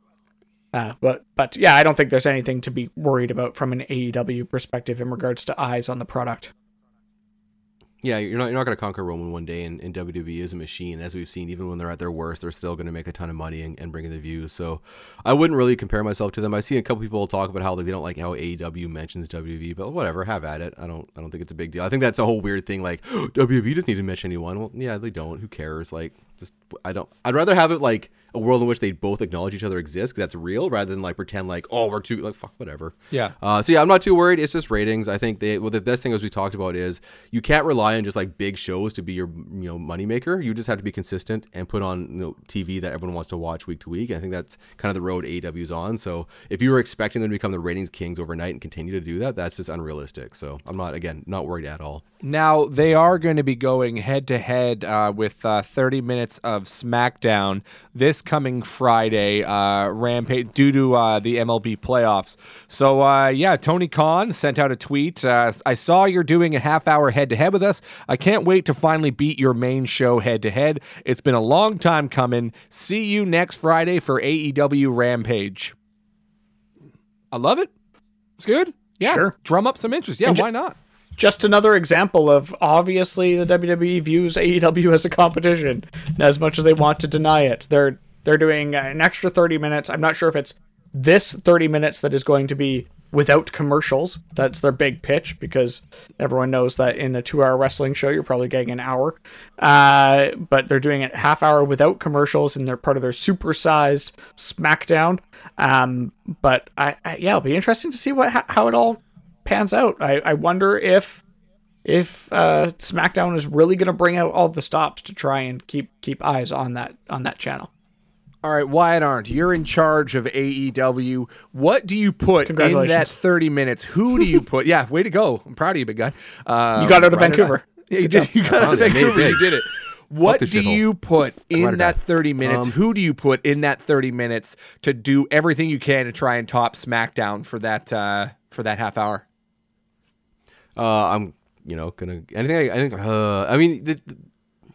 Uh, but but yeah, I don't think there's anything to be worried about from an AEW perspective in regards to eyes on the product. Yeah, you're not you're not going to conquer Roman one day, and, and WWE is a machine, as we've seen. Even when they're at their worst, they're still going to make a ton of money and, and bring in the views. So, I wouldn't really compare myself to them. I see a couple people talk about how like, they don't like how AEW mentions WWE, but whatever, have at it. I don't I don't think it's a big deal. I think that's a whole weird thing. Like WWE doesn't need to mention anyone. Well, yeah, they don't. Who cares? Like, just I don't. I'd rather have it like a world in which they both acknowledge each other exists because that's real, rather than like pretend like oh we're too like fuck whatever. Yeah. Uh, so yeah, I'm not too worried. It's just ratings. I think they well the best thing as we talked about is you can't rely on just like big shows to be your you know moneymaker. You just have to be consistent and put on you know, TV that everyone wants to watch week to week. I think that's kind of the road aw's on. So if you were expecting them to become the ratings kings overnight and continue to do that, that's just unrealistic. So I'm not again not worried at all. Now they are going to be going head to head uh, with uh, 30 minutes of SmackDown this coming Friday, uh, Rampage due to uh, the MLB playoffs. So uh, yeah, Tony Khan sent out a tweet. Uh, I saw you're doing a half hour head to head with us. I can't wait to finally beat your main show head to head. It's been a long time coming. See you next Friday for AEW Rampage. I love it. It's good. Yeah, Sure. drum up some interest. Yeah, And ju- why not? just another example of obviously the WWE views AEW as a competition as much as they want to deny it. They're they're doing an extra 30 minutes. I'm not sure if it's this 30 minutes that is going to be without commercials. That's their big pitch because everyone knows that in a two hour wrestling show, you're probably getting an hour. Uh, but they're doing it half hour without commercials and they're part of their supersized SmackDown. Um, but I, I, yeah, it'll be interesting to see what how it all pans out. I, I wonder if if uh, SmackDown is really going to bring out all the stops to try and keep keep eyes on that on that channel. All right, Wyatt Arndt, you're in charge of AEW. What do you put in that 30 minutes? Who do you put? yeah, way to go. I'm proud of you, big guy. Um, you got out of Vancouver. Yeah, you did. You got out of Vancouver. You did it. What do you put in that 30 minutes? Um, Who do you put in that 30 minutes to do everything you can to try and top SmackDown for that uh, for that half hour? Uh, I'm, you know, gonna anything. I, I think. Uh, I mean, the,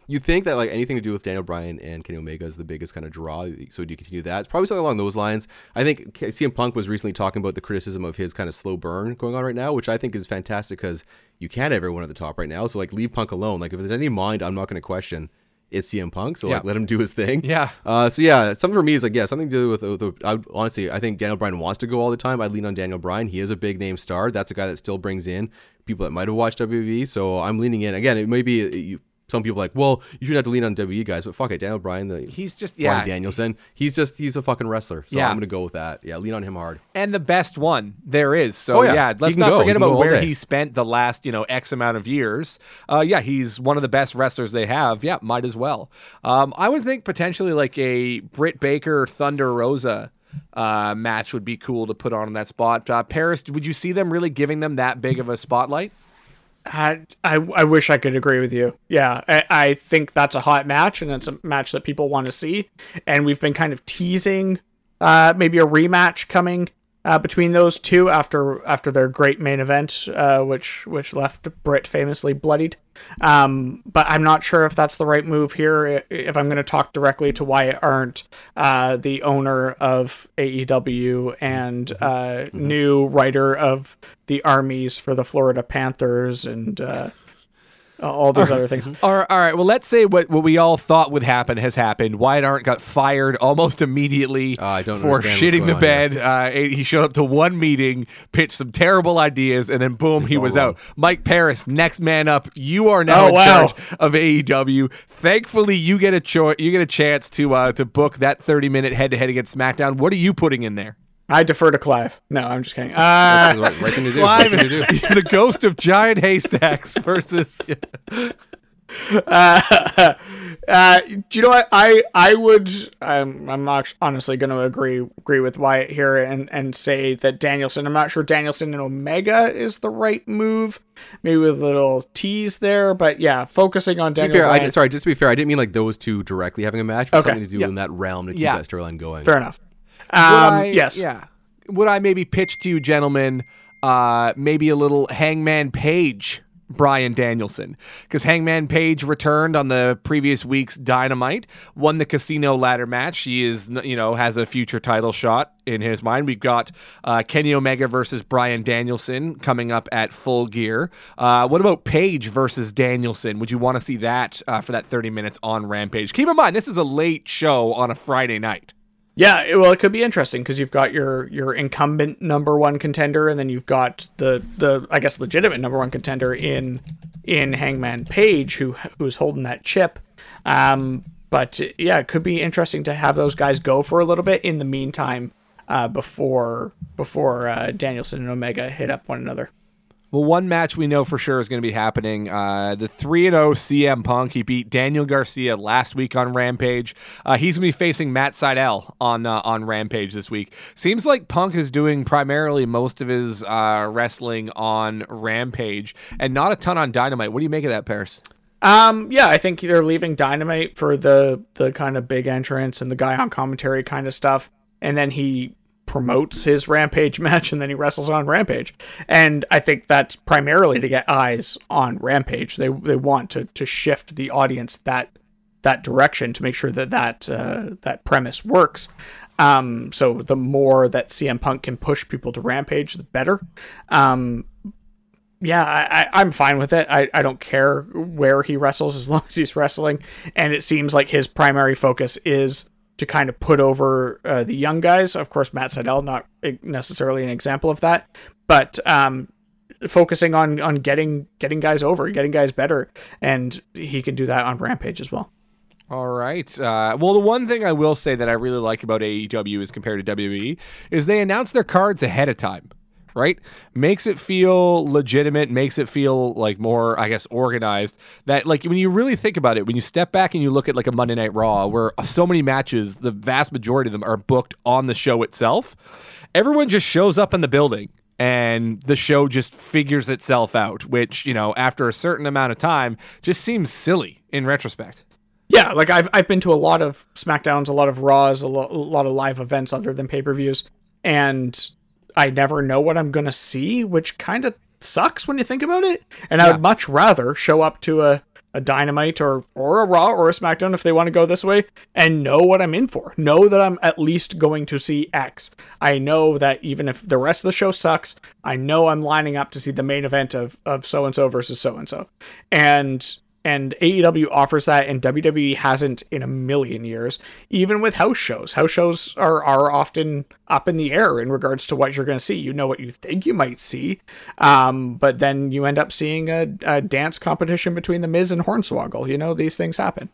you think that like anything to do with Daniel Bryan and Kenny Omega is the biggest kind of draw. So do you continue that? It's probably something along those lines. I think CM Punk was recently talking about the criticism of his kind of slow burn going on right now, which I think is fantastic because you can't have everyone at the top right now. So like leave Punk alone. Like if there's any mind, I'm not going to question it's CM Punk, so yeah. like let him do his thing. Yeah. Uh, so yeah, something for me is like yeah, something to do with, with I, honestly, I think Daniel Bryan wants to go all the time. I lean on Daniel Bryan. He is a big name star. That's a guy that still brings in people that might have watched WWE. So I'm leaning in. Again, it may be you, some people are like, well, you shouldn't have to lean on WWE guys, but fuck it, Daniel Bryan, the he's just yeah, Bryan Danielson, he's just he's a fucking wrestler. So yeah. I'm gonna go with that. Yeah, lean on him hard. And the best one there is. So oh, yeah. yeah. let's not go. forget about where he spent the last you know X amount of years. Uh, yeah, he's one of the best wrestlers they have. Yeah, might as well. Um, I would think potentially like a Britt Baker Thunder Rosa uh, match would be cool to put on in that spot. Uh, Paris, would you see them really giving them that big of a spotlight? I, I, wish I could agree with you. Yeah, I, I think that's a hot match, and it's a match that people want to see. And we've been kind of teasing uh, maybe a rematch coming uh, between those two after after their great main event, uh, which which left Britt famously bloodied. Um, but I'm not sure if that's the right move here. If I'm going to talk directly to Wyatt Arndt, uh, the owner of AEW and uh, mm-hmm. new writer of the armies for the Florida Panthers and uh, all these other things. All right, all right, well, let's say what, what we all thought would happen has happened. Wyatt Arndt got fired almost immediately uh, for shitting the bed. Uh, he showed up to one meeting, pitched some terrible ideas, and then boom, it's he was wrong. out. Mike Paris, next man up. You are now oh, in wow. charge of AEW. Thankfully, you get a cho- you get a chance to uh, to book that thirty minute head to head against SmackDown. What are you putting in there? I defer to Clive. No, I'm just kidding. Uh, right, right do. Clive is the ghost of giant haystacks versus. uh, uh, do you know what? I I would. I'm I'm not honestly going to agree agree with Wyatt here and and say that Danielson. I'm not sure Danielson and Omega is the right move. Maybe with a little tease there, but yeah, focusing on Daniel. Fair, I, sorry, just to be fair, I didn't mean like those two directly having a match, but okay. something to do yeah. in that realm to keep yeah. that storyline going. Fair enough. Um, I, yes. Yeah. Would I maybe pitch to you, gentlemen, uh, maybe a little Hangman Page Bryan Danielson because Hangman Page returned on the previous week's Dynamite, won the Casino Ladder match. She is, you know, has a future title shot in his mind. We've got uh, Kenny Omega versus Bryan Danielson coming up at Full Gear. Uh, what about Page versus Danielson? Would you want to see that uh, for that 30 minutes on Rampage? Keep in mind, this is a late show on a Friday night. Yeah, well, it could be interesting because you've got your your incumbent number one contender, and then you've got the the I guess legitimate number one contender in in Hangman Page, who who's holding that chip. Um, but yeah, it could be interesting to have those guys go for a little bit in the meantime, uh, before before uh, Danielson and Omega hit up one another. Well, one match we know for sure is going to be happening. Uh, the 3 0 CM Punk. He beat Daniel Garcia last week on Rampage. Uh, he's going to be facing Matt Sydal on uh, on Rampage this week. Seems like Punk is doing primarily most of his uh, wrestling on Rampage and not a ton on Dynamite. What do you make of that, Paris? Um, yeah, I think they're leaving Dynamite for the the kind of big entrance and the guy on commentary kind of stuff. And then he promotes his Rampage match and then he wrestles on Rampage. And I think that's primarily to get eyes on Rampage. They they want to to shift the audience that that direction to make sure that that uh, that premise works. Um, so the more that CM Punk can push people to Rampage, the better. Um, yeah, I, I'm fine with it. I, I don't care where he wrestles as long as he's wrestling. And it seems like his primary focus is to kind of put over uh, the young guys. Of course, Matt Sydal, not necessarily an example of that, but um, focusing on on getting getting guys over, getting guys better, and he can do that on Rampage as well. All right. Uh, well, the one thing I will say that I really like about AEW as compared to WWE is they announce their cards ahead of time right? Makes it feel legitimate, makes it feel like more, I guess, organized. That, like, when you really think about it, when you step back and you look at like a Monday Night Raw, where so many matches, the vast majority of them are booked on the show itself, everyone just shows up in the building and the show just figures itself out, which, you know, after a certain amount of time just seems silly in retrospect. Yeah, like I've I've been to a lot of SmackDowns, a lot of Raws, a, lo- a lot of live events other than pay per views, and I never know what I'm gonna see, which kind of sucks when you think about it. And yeah. I would much rather show up to a, a Dynamite or or a Raw or a SmackDown if they want to go this way and know what I'm in for. Know that I'm at least going to see X. I know that even if the rest of the show sucks, I know I'm lining up to see the main event of of so and so versus so and so. And and AEW offers that, and WWE hasn't in a million years. Even with house shows, house shows are are often up in the air in regards to what you're going to see. You know what you think you might see, um, but then you end up seeing a, a dance competition between the Miz and Hornswoggle. You know these things happen.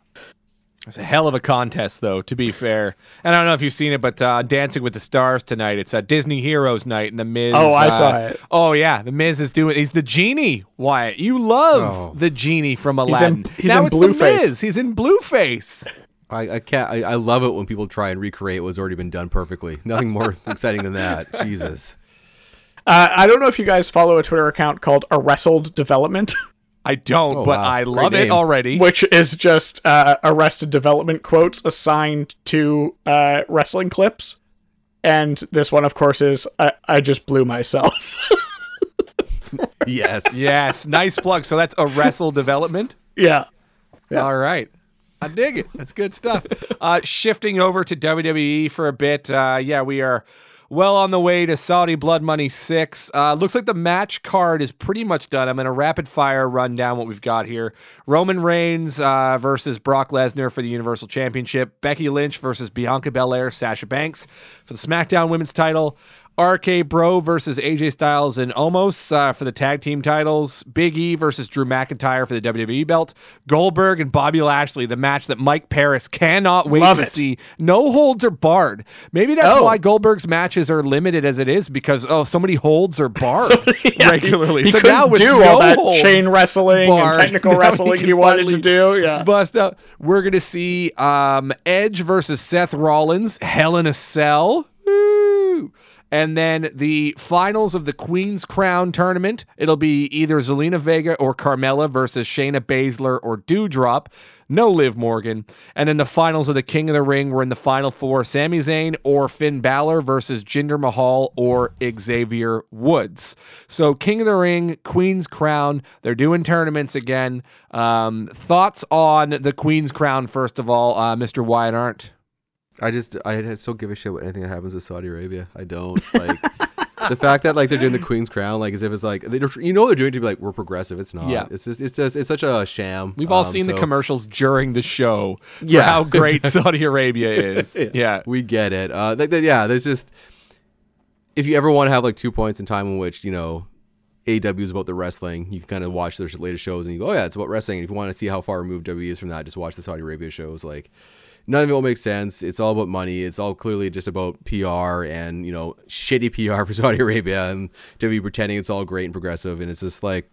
It's a hell of a contest, though, to be fair. And I don't know if you've seen it, but uh, Dancing with the Stars tonight. It's a Disney Heroes night, and the Miz. Oh, I uh, saw it. Oh yeah, the Miz is doing. He's the genie. Wyatt, you love oh. the genie from Aladdin. He's in, he's now in it's Blueface. The Miz. He's in Blueface. I, I can't. I, I love it when people try and recreate what's already been done perfectly. Nothing more exciting than that. Jesus. Uh, I don't know if you guys follow a Twitter account called Arrested Development. I don't, oh, but wow. I love it already. Which is just uh, Arrested Development quotes assigned to uh, wrestling clips. And this one, of course, is I, I just blew myself. yes. Yes. Nice plug. So that's a wrestle development? Yeah. yeah. All right. I dig it. That's good stuff. Uh, shifting over to WWE for a bit. Uh, yeah, we are well on the way to Saudi Blood Money 6. Uh, looks like the match card is pretty much done. I'm going to rapid fire run down what we've got here. Roman Reigns uh, versus Brock Lesnar for the Universal Championship. Becky Lynch versus Bianca Belair, Sasha Banks for the SmackDown Women's title. RK Bro versus AJ Styles and Omos uh, for the tag team titles. Big E versus Drew McIntyre for the WWE belt. Goldberg and Bobby Lashley, the match that Mike Paris cannot wait Love to it. see. No holds are barred. Maybe that's oh. why Goldberg's matches are limited as it is because oh, so many holds are barred yeah, regularly. He, he so now with do no all that chain wrestling barred, and technical wrestling he, he wanted to do. Yeah, bust out. We're gonna see um, Edge versus Seth Rollins, Hell in a Cell. And then the finals of the Queen's Crown tournament, it'll be either Zelina Vega or Carmella versus Shayna Baszler or Doudrop. No Liv Morgan. And then the finals of the King of the Ring were in the final four Sami Zayn or Finn Balor versus Jinder Mahal or Xavier Woods. So King of the Ring, Queen's Crown, they're doing tournaments again. Um, thoughts on the Queen's Crown, first of all, uh, Mr. Wyatt Arndt? I just I still give a shit what anything that happens with Saudi Arabia. I don't like the fact that like they're doing the Queen's Crown, like as if it's like you know they're doing it to be like we're progressive. It's not. Yeah. It's just it's just it's such a sham. We've all um, seen so. the commercials during the show. Yeah, how great Saudi Arabia is. yeah. yeah. we get it. Uh, th- th- yeah, there's just if you ever want to have like two points in time in which you know AW is about the wrestling. You can kind of watch their latest shows and you go, oh yeah, it's about wrestling. And if you want to see how far removed W is from that, just watch the Saudi Arabia shows. Like none of it will make sense. It's all about money. It's all clearly just about PR and you know shitty PR for Saudi Arabia and WWE pretending it's all great and progressive. And it's just like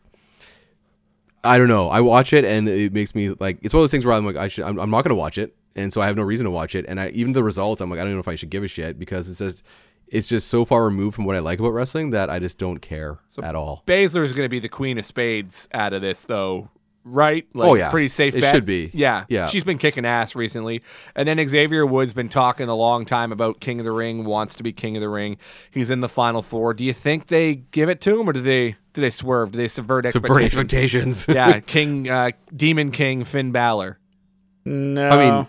I don't know. I watch it and it makes me like it's one of those things where I'm like I should I'm, I'm not gonna watch it, and so I have no reason to watch it. And I even the results I'm like I don't even know if I should give a shit because it's just it's just so far removed from what I like about wrestling that I just don't care so at all. Baszler is going to be the queen of spades out of this, though, right? Like, oh yeah, pretty safe. It bet. should be. Yeah, yeah. She's been kicking ass recently, and then Xavier Woods been talking a long time about King of the Ring. Wants to be King of the Ring. He's in the final four. Do you think they give it to him, or do they do they swerve? Do they subvert expectations? Subvert expectations. yeah, King, uh, Demon King Finn Balor. No, I mean.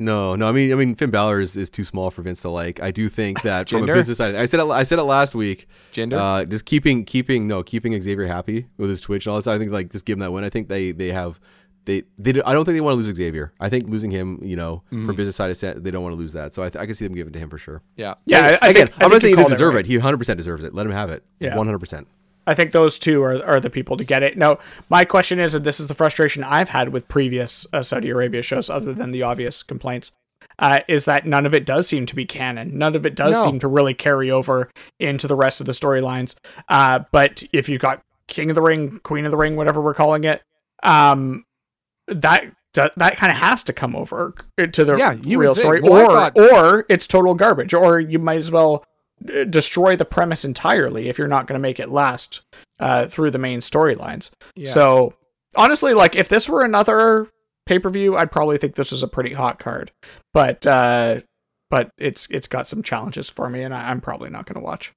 No, no. I mean, I mean, Finn Balor is, is too small for Vince to like. I do think that from a business side, I said it, I said it last week. Gender? Uh, just keeping keeping no keeping Xavier happy with his Twitch and all this. I think like just give him that win. I think they they have they they. do- I don't think they want to lose Xavier. I think losing him, you know, Mm-hmm. from business side, they don't want to lose that. So I, th- I can see them giving it to him for sure. Yeah. Yeah, I, I Again, think, I I'm not saying he called doesn't it deserve right. it. He 100 percent deserves it. Let him have it. Yeah. 100. percent I think those two are, are the people to get it. No, my question is, and this is the frustration I've had with previous uh, Saudi Arabia shows, other than the obvious complaints, uh, is that none of it does seem to be canon. None of it does No. seem to really carry over into the rest of the storylines. Uh, but if you've got King of the Ring, Queen of the Ring, whatever we're calling it, um, that that, that kind of has to come over to the Yeah, real story, Well, or thought- or it's total garbage, or you might as well uh, destroy the premise entirely if you're not going to make it last uh, through the main storylines. Yeah. So honestly, like if this were another pay per view, I'd probably think this was a pretty hot card. But uh, but it's it's got some challenges for me, and I, I'm probably not going to watch.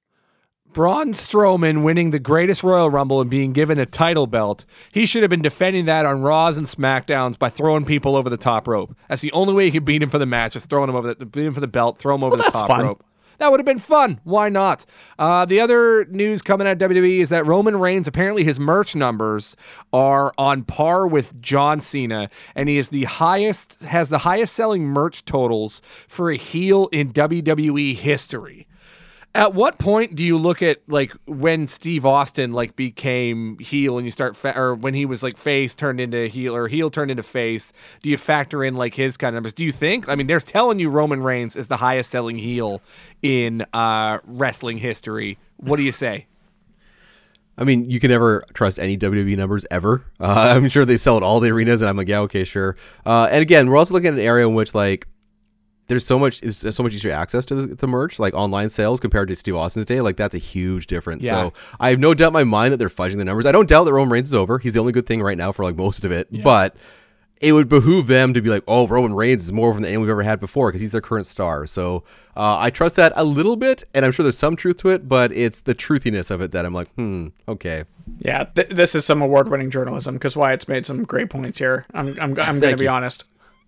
Braun Strowman winning the greatest Royal Rumble and being given a title belt. He should have been defending that on Raws and SmackDowns by throwing people over the top rope. That's the only way he could beat him for the match, is throwing him over the beat him for the belt, throw him over Well, the top fun. rope. That would have been fun. Why not? Uh, the other news coming out of WWE is that Roman Reigns, apparently his merch numbers are on par with John Cena, and he is the highest has the highest selling merch totals for a heel in WWE history. At what point do you look at like when Steve Austin like became heel and you start fa- or when he was like face turned into heel or heel turned into face? Do you factor in like his kind of numbers? Do you think? I mean, they're telling you Roman Reigns is the highest selling heel in uh, wrestling history. What do you say? I mean, you can never trust any WWE numbers ever. Uh, I'm sure they sell at all the arenas, and I'm like, yeah, okay, sure. Uh, and again, we're also looking at an area in which like there's so much is so much easier access to the, the merch, like online sales compared to Steve Austin's day. Like that's a huge difference. Yeah. So I have no doubt in my mind that they're fudging the numbers. I don't doubt that Roman Reigns is over. He's the only good thing right now for like most of it. yeah. But it would behoove them to be like, oh, Roman Reigns is more than anyone we've ever had before because he's their current star. So uh, I trust that a little bit, and I'm sure there's some truth to it, but it's the truthiness of it that I'm like, hmm, okay. Yeah, th- this is some award-winning journalism because Wyatt's made some great points here. I'm I'm, I'm going to be you. honest.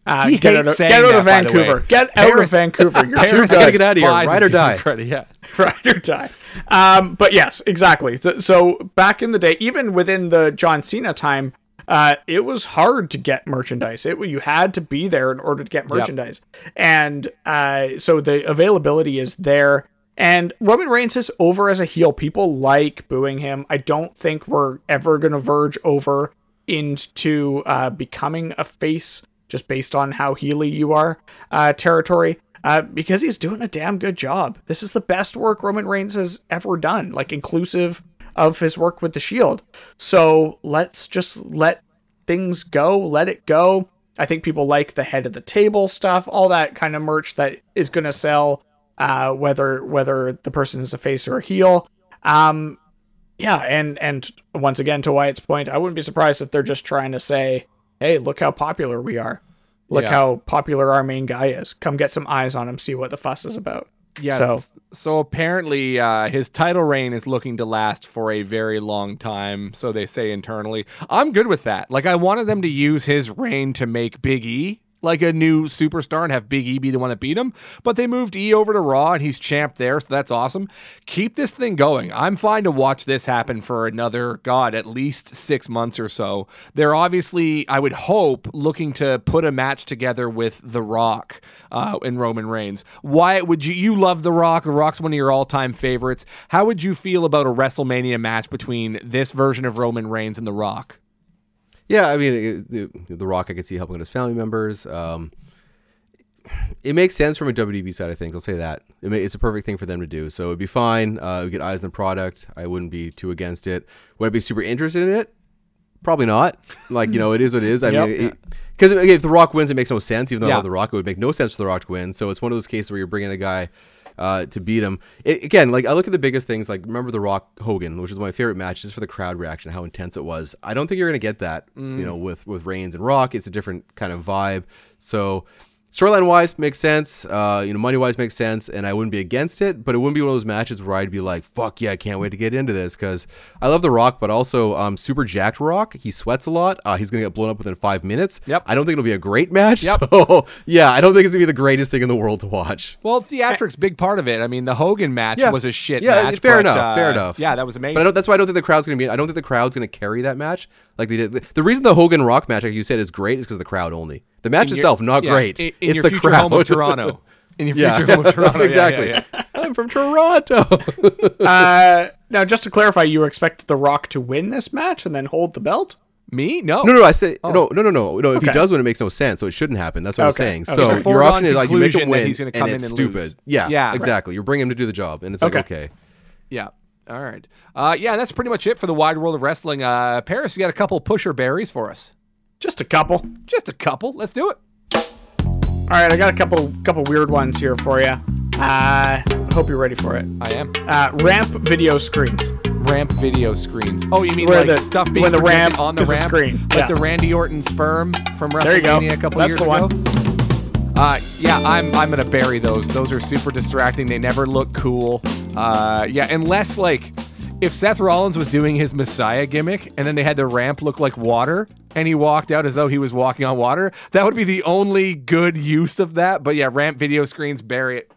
Uh, He get out of, get out of that. Vancouver. Get out Paris- of Vancouver. You're too good. gotta get out of here. Ride or die. Credit, yeah. ride or die. Um, but yes, exactly. So back in the day, even within the John Cena time, uh, it was hard to get merchandise. It you had to be there in order to get merchandise, and uh, so the availability is there. And Roman Reigns is over as a heel. People like booing him. I don't think we're ever going to verge over into uh, becoming a face just based on how Healy you are uh, territory uh, because he's doing a damn good job. This is the best work Roman Reigns has ever done, like inclusive of his work with the Shield. So let's just let things go, let it go. I think people like the head of the table stuff, all that kind of merch that is going to sell, uh, whether whether the person is a face or a heel. Um, yeah, and and once again, to Wyatt's point, I wouldn't be surprised if they're just trying to say, "Hey, look how popular we are. Look Yeah. how popular our main guy is. Come get some eyes on him, see what the fuss is about." Yeah. So So, apparently, uh, his title reign is looking to last for a very long time. So they say internally. I'm good with that. Like, I wanted them to use his reign to make Big E like a new superstar and have Big E be the one that beat him. But they moved E over to Raw and he's champ there. So that's awesome. Keep this thing going. I'm fine to watch this happen for another, God, at least six months or so. They're obviously, I would hope, looking to put a match together with The Rock uh, and Roman Reigns. Why would you? You love The Rock. The Rock's one of your all-time favorites. How would you feel about a WrestleMania match between this version of Roman Reigns and The Rock? Yeah, I mean, it, the, the Rock, I could see helping out his family members. Um, it makes sense from a WDB side of things. I'll say that it ma- it's a perfect thing for them to do. So it'd be fine. Uh, we get eyes on the product. I wouldn't be too against it. Would I be super interested in it? Probably not. Like you know, it is what it is. I Yep. mean, because if the Rock wins, it makes no sense. Even though I Yeah. the Rock, it would make no sense for the Rock to win. So it's one of those cases where you're bringing a guy. Uh, to beat him it, again, like I look at the biggest things, like remember the Rock Hogan, which is my favorite match, just for the crowd reaction, how intense it was. I don't think you're gonna get that, you know, with with Reigns and Rock. It's a different kind of vibe. So storyline wise makes sense. Uh, you know, money wise makes sense, and I wouldn't be against it. But it wouldn't be one of those matches where I'd be like, "Fuck yeah, I can't wait to get into this." Because I love The Rock, but also um, super jacked Rock. He sweats a lot. Uh, he's gonna get blown up within five minutes. Yep. I don't think it'll be a great match. Yep. So yeah, I don't think it's gonna be the greatest thing in the world to watch. Well, theatrics big part of it. I mean, the Hogan match Yeah. was a shit Yeah, match. fair but, enough, uh, fair enough. Yeah, that was amazing. But I don't, that's why I don't think the crowd's gonna be. I don't think the crowd's gonna carry that match like they did. The, the reason the Hogan Rock match, like you said, is great is because of the crowd only. The match In your- itself not yeah, great. In, in it's your the future crowd. home of Toronto. In your yeah, future home of Toronto. Exactly. I'm from Toronto. Uh, now, just to clarify, you expect The Rock to win this match and then hold the belt? Me? No. no, no, I say no, no, no, no, no. If he does win, it makes no sense. So it shouldn't happen. That's what Okay. I'm saying. Okay. So your option is like you make him win, he's gonna and come it's in and stupid. lose. Yeah, Yeah. exactly. You're bringing him to do the job, and it's like Okay. okay. Yeah. All right. Uh, yeah, that's pretty much it for the wide world of wrestling. Uh, Paris, you got a couple pusher berries for us? Just a couple. Just a couple. Let's do it. All right, I got a couple couple weird ones here for you. Uh, I hope you're ready for it. I am. Uh, ramp video screens. Ramp video screens. Oh, you mean Where like the- stuff being when the ramp on the ramp, screen. like Yeah. the Randy Orton sperm from There you go. WrestleMania a couple That's years the one. ago? Uh, yeah, I'm I'm gonna bury those. Those are super distracting. They never look cool. Uh, yeah, unless like if Seth Rollins was doing his Messiah gimmick and then they had the ramp look like water and he walked out as though he was walking on water, that would be the only good use of that. But yeah, ramp video screens, bury it.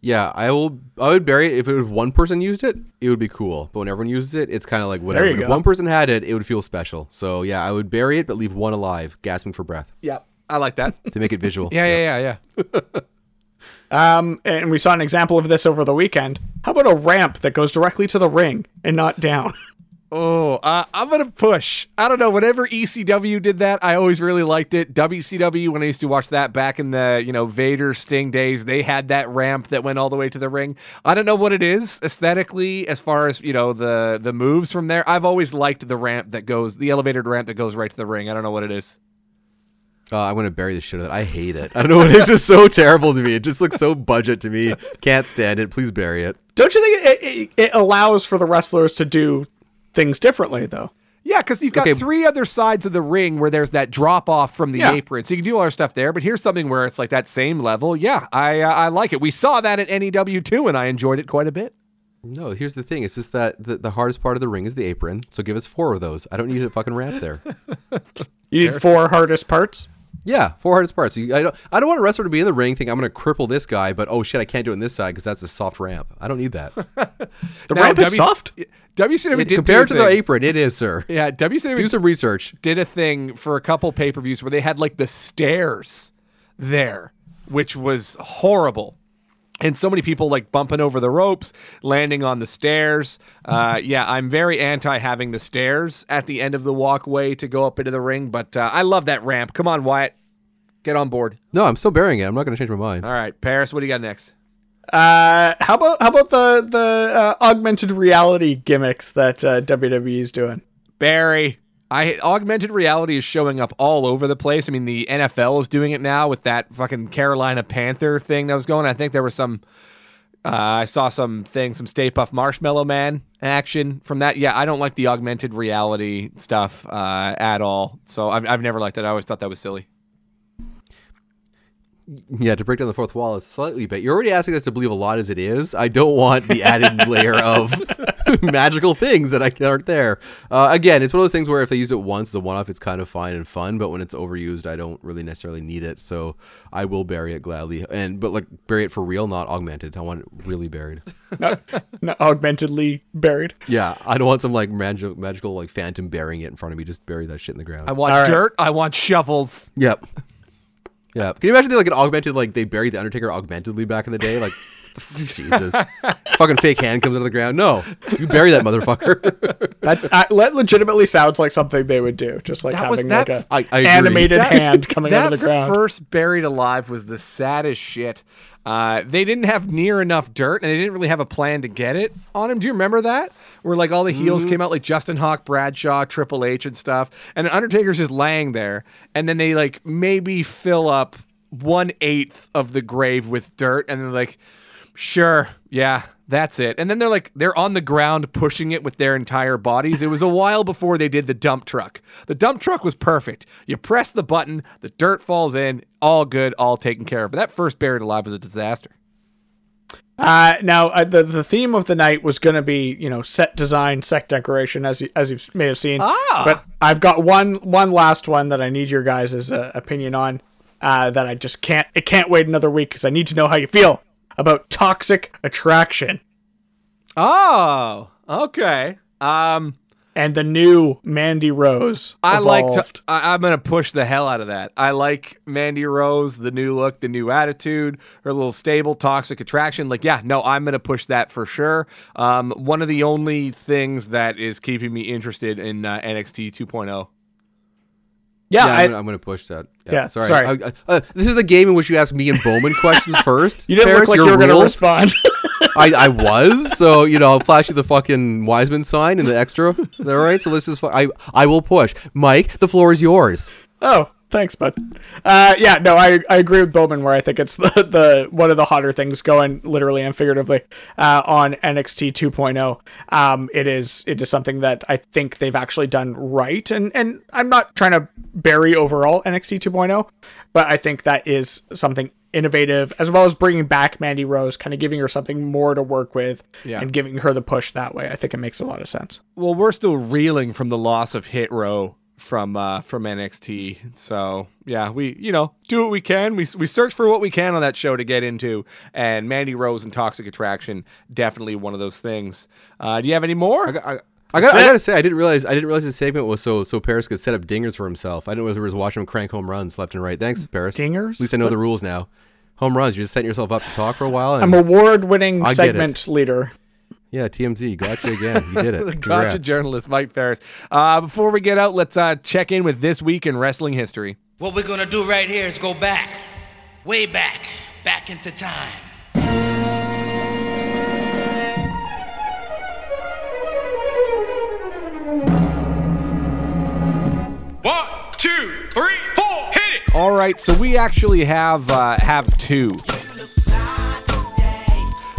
Yeah, I will. I would bury it if it was one person used it. It would be cool, but when everyone uses it, it's kind of like whatever. you If one person had it, it would feel special. So yeah, I would bury it, but leave one alive, gasping for breath Yeah, I like that. to make it visual. Yeah, yeah, yeah, yeah. Um, and we saw an example of this over the weekend. How about a ramp that goes directly to the ring and not down? Oh, uh, I'm gonna push. I don't know. Whenever ECW did that, I always really liked it. WCW, when I used to watch that back in the you know Vader Sting days, they had that ramp that went all the way to the ring. I don't know what it is aesthetically, as far as you know the the moves from there. I've always liked the ramp that goes, the elevated ramp that goes right to the ring. I don't know what it is. Uh, I'm gonna bury the shit out of it. I hate it. I don't know. It's just so terrible to me. It just looks so budget to me. Can't stand it. Please bury it. Don't you think it, it, it allows for the wrestlers to do things differently, though? Yeah, because you've got Okay. three other sides of the ring where there's that drop off from the Yeah. apron, so you can do all our stuff there. But here's something where it's like that same level. Yeah, I uh, I like it. We saw that at NEW too, and I enjoyed it quite a bit. No, here's the thing. It's just that the, the hardest part of the ring is the apron. So give us four of those. I don't need a fucking ramp there. You need four hardest parts. Yeah, four hardest parts. You, I don't. I don't want a wrestler to be in the ring think I'm going to cripple this guy, but oh shit, I can't do it on this side because that's a soft ramp. I don't need that. The Now, ramp is WC soft. WCW It- did compared to a the apron, it is, sir. Yeah, WCW Do some research. did a thing for a couple pay per views where they had like the stairs there, which was horrible. And so many people like bumping over the ropes, landing on the stairs. Uh, yeah, I'm very anti having the stairs at the end of the walkway to go up into the ring, but uh, I love that ramp. Come on, Wyatt, get on board. No, I'm still burying it. I'm not going to change my mind. All right, Paris, what do you got next? Uh, how about how about the the uh, augmented reality gimmicks that uh, WWE is doing? Barry. I augmented reality is showing up all over the place. I mean, the NFL is doing it now with that fucking Carolina Panther thing that was going. I think there was some. Uh, I saw some thing, some Stay Puft Marshmallow Man action from that. Yeah, I don't like the augmented reality stuff uh, at all. So I've, I've never liked it. I always thought that was silly. Yeah, to break down the fourth wall is slightly but You're already asking us to believe a lot as it is. I don't want the added layer of magical things that I aren't there. Uh, again, it's one of those things where if they use it once as a one-off, it's kind of fine and fun. But when it's overused, I don't really necessarily need it. So I will bury it gladly, and but like bury it for real, not augmented. I want it really buried. Not, not augmentedly buried. Yeah, I don't want some like magical, magical like phantom burying it in front of me. Just bury that shit in the ground. I want All right. dirt. I want shovels. Yep. Yeah. Can you imagine they like an augmented like they buried the Undertaker augmentedly back in the day? Like Jesus. Fucking fake hand comes out of the ground. No. You bury that motherfucker. That, that legitimately sounds like something they would do, just like That was- having that- like a I- I animated That- hand coming out of the ground. first buried alive was the saddest shit. Uh, they didn't have near enough dirt, and they didn't really have a plan to get it on him. Do you remember that? Where like all the heels Mm-hmm. came out, like Justin Hawk, Bradshaw, Triple H, and stuff, and Undertaker's just laying there, and then they like maybe fill up one eighth of the grave with dirt, and they're like, "Sure, yeah, That's it. And then they're like they're on the ground pushing it with their entire bodies. It was a while before they did the dump truck. The dump truck was perfect. You press the button, the dirt falls in, all good, all taken care of. But that first buried alive was a disaster. Uh, now uh, the the theme of the night was going to be you know set design, set decoration, as you, as you may have seen. Ah. But I've got one one last one that I need your guys' uh, opinion on. Uh, that I just can't it can't wait another week because I need to know how you feel about toxic attraction Oh, okay. Um and the new Mandy Rose. I like to. I, I'm gonna push the hell out of that. I like Mandy Rose, the new look, the new attitude, her little stable, toxic attraction. Like, yeah, no, I'm gonna push that for sure. Um, one of the only things that is keeping me interested in uh, NXT 2.0. Yeah, yeah, I- I'm, gonna- I'm going to push that. Yeah, sorry. sorry. I- I- uh, this is the game in which you ask me and Bowman questions first. you didn't Ferris, look like you were going to respond. I, I was, so you know, I'll flash you the fucking Wiseman sign and the extra. All right, so this is. I I will push. Mike, the floor is yours. Oh, thanks, bud. Uh, yeah, no, I, I agree with Bowman where I think it's the, the one of the hotter things going literally and figuratively uh, on NXT 2.0. Um, it is it is something that I think they've actually done right, and and I'm not trying to bury overall NXT 2.0, but I think that is something innovative as well as bringing back Mandy Rose, kind of giving her something more to work with, Yeah. and giving her the push that way. I think it makes a lot of sense. Well, we're still reeling from the loss of Hit Row from uh, from NXT. So yeah, we you know do what we can. We we search for what we can on that show to get into, and Mandy Rose and Toxic Attraction definitely one of those things. Uh, do you have any more? I, got- I, I got. I gotta say, I didn't realize. I didn't realize this segment was so so Paris could set up dingers for himself. I didn't realize we was watching him crank home runs left and right. Thanks, Paris. Dingers? At least I know the rules now. Home runs. You're just setting yourself up to talk for a while. And I'm award-winning segment leader. Yeah, TMZ got you again. You did it. Gotcha Congrats. journalist Mike Paris. Uh, before we get out, let's uh, check in with this week in wrestling history. What we're gonna do right here is go back, way back, back into time. One, two, three, four, hit it! All right, so we actually have uh, have two.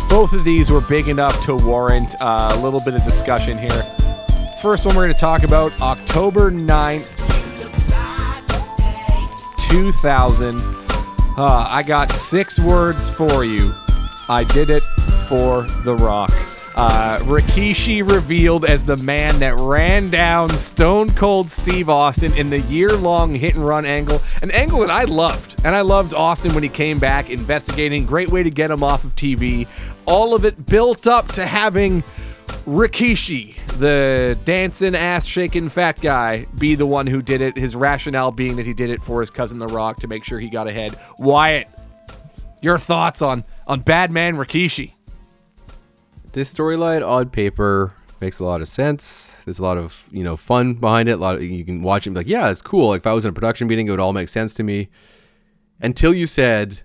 Both of these were big enough to warrant uh, a little bit of discussion here. First one we're going to talk about October 9th, 2000. Uh, I got six words for you. I did it for The Rock. Uh, Rikishi revealed as the man that ran down Stone Cold Steve Austin in the year long hit and run angle, an angle that I loved. And I loved Austin when he came back investigating. Great way to get him off of TV. All of it built up to having Rikishi, the dancing, ass shaking fat guy, be the one who did it. His rationale being that he did it for his cousin The Rock to make sure he got ahead. Wyatt, your thoughts on on Bad Man Rikishi? this storyline on paper makes a lot of sense. There's a lot of you know fun behind it. A lot of you can watch it and be like, yeah, it's cool. Like if I was in a production meeting, it would all make sense to me. Until you said,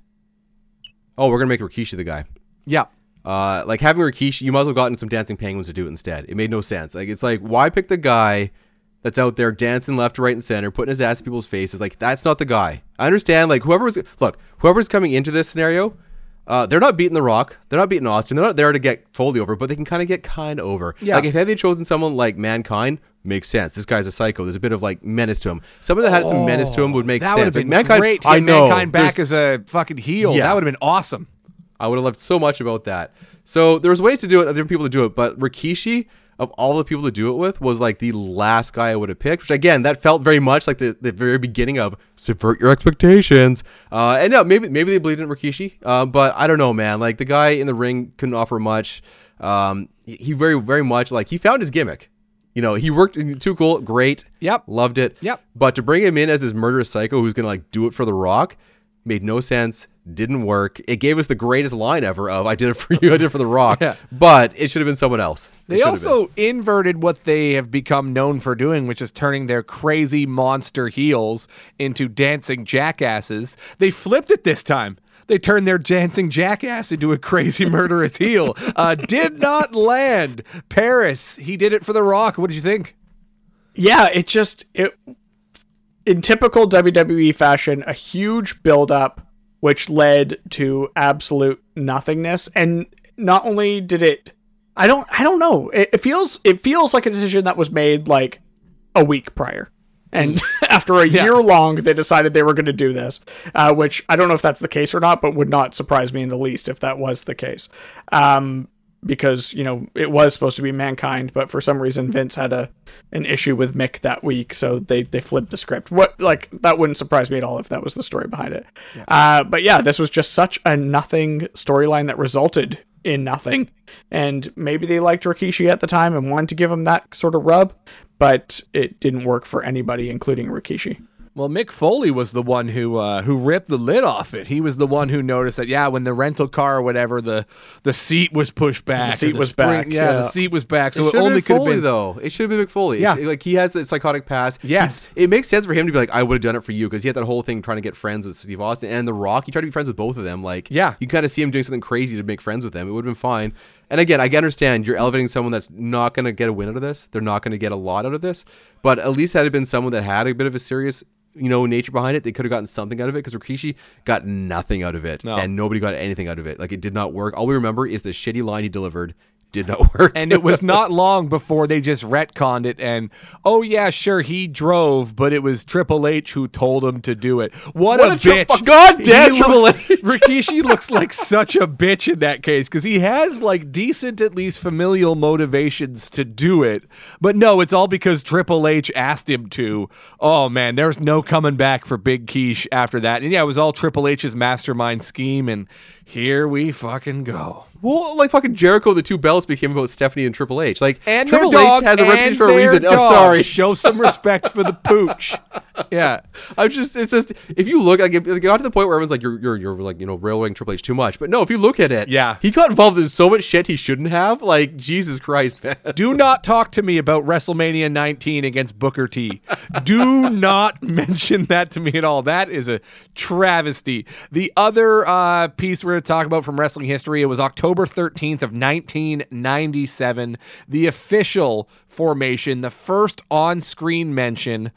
"Oh, we're gonna make Rikishi the guy." Yeah. Uh, like having Rikishi, you might as well gotten some dancing penguins to do it instead. It made no sense. Like it's like why pick the guy that's out there dancing left, right, and center, putting his ass in people's faces? Like that's not the guy. I understand. Like whoever was look, whoever's coming into this scenario, uh, they're not beating The Rock. They're not beating Austin. They're not there to get Foley over, but they can kind of get kind over. Yeah. Like if they had they chosen someone like Mankind, makes sense. This guy's a psycho. There's a bit of like menace to him. Someone that had some menace to him would make sense. That would sense. have been Like, Mankind, great to I get know. Mankind back as a fucking heel. Yeah. That would have been awesome. I would have loved so much about that. So there was ways to do it, different people to do it, but Rikishi of all the people to do it with was like the last guy I would have picked. Which again, that felt very much like the, the very beginning of subvert your expectations. Uh, and no, maybe maybe they believed in Rikishi, uh, but I don't know, man. Like the guy in the ring couldn't offer much. Um, he- very very much like he found his gimmick. You know, he worked too cool, great. Yep. Loved it. Yep. But to bring him in as this murderous psycho who's gonna like do it for the rock made no sense, didn't work. It gave us the greatest line ever of I did it for you, I did it for the rock. Yeah. But it should have been someone else. It They should have also inverted what they have become known for doing, which is turning their crazy monster heels into dancing jackasses. They flipped it this time. They turned their dancing jackass into a crazy murderous heel. Uh, did not land. Paris, he did it for The Rock. What did you think? yeah, it just it in typical WWE fashion, a huge build up which led to absolute nothingness and not only did it, I don't, I don't know. It, it feels, it feels like a decision that was made like a week prior. And after a Yeah. year long, they decided they were going to do this, uh, which I don't know if that's the case or not, but would not surprise me in the least if that was the case. Um, because you know it was supposed to be mankind, but for some reason Vince had a an issue with Mick that week, so they they flipped the script. What like that wouldn't surprise me at all if that was the story behind it. Uh, but yeah, this was just such a nothing storyline that resulted in nothing, and maybe they liked Rikishi at the time and wanted to give him that sort of rub, but it didn't work for anybody, including Rikishi. Well, Mick Foley was the one who uh, who ripped the lid off it. He was the one who noticed that yeah, when the rental car or whatever, the the seat was pushed back. seat or was spring- back, Yeah, the seat was back. So it, should've only could have been though. It should have been Mick Foley. Yeah. Yeah, like he has that psychotic past. Yes. He- it makes sense for him to be like, I would have done it for you because he had that whole thing trying to get friends with Steve Austin and The Rock. He tried to be friends with both of them. Like, Yeah. you kind of see him doing something crazy to make friends with them. It would have been fine. And again, I can understand you're elevating someone that's not going to get a win out of this. They're not going to get a lot out of this. But at least that had it been someone that had a bit of a serious, you know, nature behind it, they could have gotten something out of it. Because Rikishi got nothing out of it, No. and nobody got anything out of it. Like it did not work. All we remember is the shitty line he delivered did not work. and it was not long before they just retconned it and oh yeah sure he drove but it was triple h who told him to do it. What, What a, a tri- bitch. God damn Triple looks- H. rikishi looks like such a bitch in that case because he has like decent at least familial motivations to do it. But no it's all because triple h asked him to. Oh man there's no coming back for big quiche after that. And yeah it was all triple h's mastermind scheme and here we fucking go Well, like fucking Jericho, the two belts became about Stephanie and Triple H. Like and Triple their dog H has a and reputation for a their reason. Oh, sorry. Show some respect for the pooch. Yeah. I'm just it's just if you look like it it got to the point where everyone's like you're you're you're like you know railroading Triple H too much. But no, if you look at it, Yeah. he got involved in so much shit he shouldn't have. Like Jesus Christ, man. Do not talk to me about WrestleMania 19 against Booker T. Do not mention that to me at all. That is a travesty. The other uh, piece we're going to talk about from wrestling history, it was October 13th of 1997. The official formation, the first on-screen mention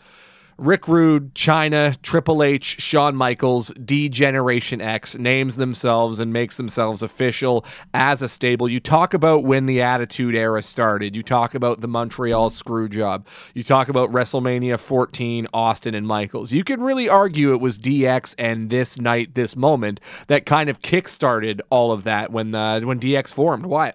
Rick Rude, Chyna, Triple H, Shawn Michaels, D Generation X names themselves and makes themselves official as a stable. You talk about when the Attitude Era started. You talk about the Montreal Screwjob. You talk about WrestleMania 14, Austin and Michaels. You could really argue it was DX and this night, this moment that kind of kickstarted all of that when uh, when DX formed. Why?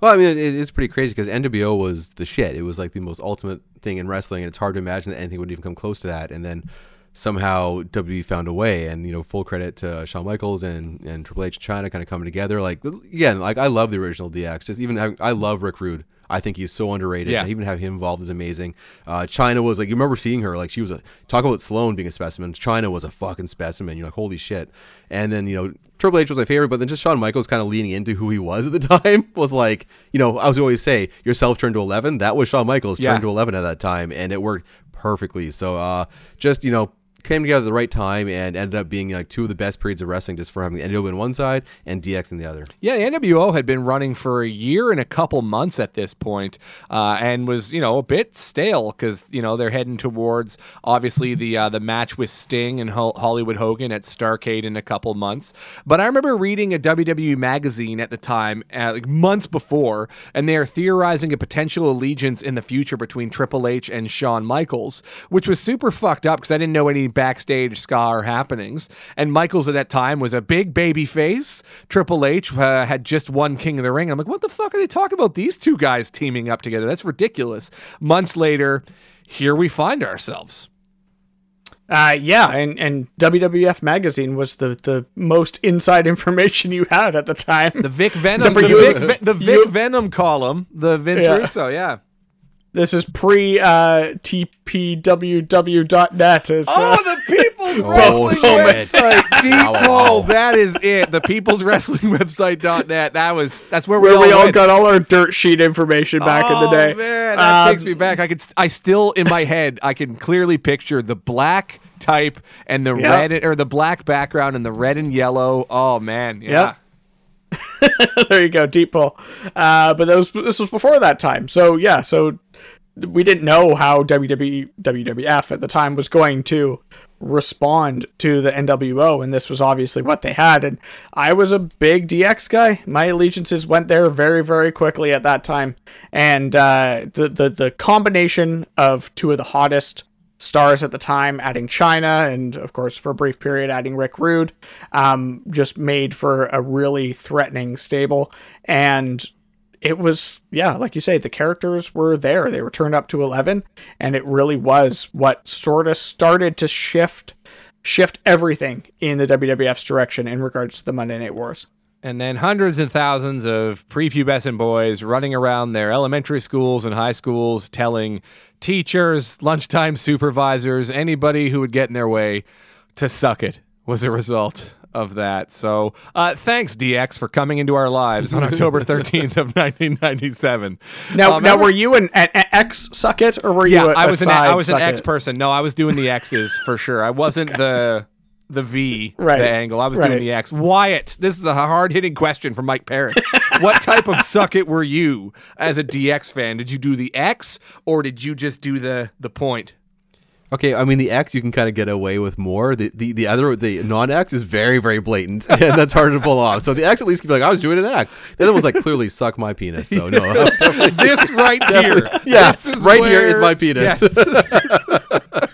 Well, I mean, it, it's pretty crazy because NWO was the shit. It was like the most ultimate thing in wrestling, and it's hard to imagine that anything would even come close to that. And then somehow WWE found a way, and you know, full credit to Shawn Michaels and and Triple H Chyna kind of coming together. Like again, like I love the original DX. Just even having, I love Rick Rude. I think he's so underrated. Yeah. Even have him involved is amazing. Uh, Chyna was like you remember seeing her like she was a talk about Sloan being a specimen. Chyna was a fucking specimen. You're like holy shit. And then you know Triple H was my favorite, but then just Shawn Michaels kind of leaning into who he was at the time was like you know I was always say yourself turned to eleven. That was Shawn Michaels Yeah. turned to eleven at that time, and it worked perfectly. So uh, just you know came together at the right time and ended up being like two of the best periods of wrestling just for having the NWO in one side and DX in the other. Yeah, the NWO had been running for a year and a couple months at this point, uh, and was you know a bit stale because you know they're heading towards obviously the uh, the match with Sting and Ho- Hollywood Hogan at Starcade in a couple months. But I remember reading a WWE magazine at the time, uh, like months before, and they are theorizing a potential allegiance in the future between Triple H and Shawn Michaels, which was super fucked up because I didn't know any backstage scar happenings. And Michaels at that time was a big baby face. Triple H uh, had just won King of the Ring. I'm like, what the fuck are they talking about? These two guys teaming up together? That's ridiculous. Months later, here we find ourselves. Uh, yeah, and, and WWF magazine was the, the most inside information you had at the time. The Vic Venom, the, Vic, the Vic you- Venom column, the Vince Yeah. Russo, yeah. This is pre uh, tpww.net. Is, uh, Oh, the People's Oh, Wrestling shit. website. Deep Wow, wow. hole. That is it. The People's Wrestling website.net. That was that's where we where all, we all got all our dirt sheet information back in the Oh, day. man, that Um, takes me back. I could, st- I still in my head, I can clearly picture the black type and the Yeah. red or the black background and the red and yellow. Oh man, yeah. there you go, deep pull. Uh, but that was this was before that time. So yeah, so we didn't know how WWE WWF at the time was going to respond to the NWO, and this was obviously what they had. And I was a big DX guy. My allegiances went there very, very quickly at that time. And uh, the, the the combination of two of the hottest stars at the time, adding Chyna, and of course for a brief period adding Rick Rude, um, just made for a really threatening stable. And it was yeah like you say the characters were there. They were turned up to 11 and it really was what sort of started to shift shift everything in the WWF's direction in regards to the Monday Night Wars. And then hundreds and thousands of prepubescent boys running around their elementary schools and high schools telling teachers, lunchtime supervisors, anybody who would get in their way to suck it was a result of that. So uh, thanks, DX, for coming into our lives on October 13th of 1997. now Um, now were you an, an X suck it or were you yeah, a, I was an I was an X it? person. No, I was doing the X's for sure. I wasn't the the V Right. the angle. I was Right. doing the X. Wyatt, this is a hard hitting question from Mike Paris. what type of suck it were you as a DX fan? Did you do the X or did you just do the the point? Okay, I mean the X you can kind of get away with more. The the, the other the non X is very very blatant, and that's hard to pull off. So the X at least can be like I was doing an X. The other one's like clearly suck my penis. So no, This right here. yeah, This is right here is my penis. Yes.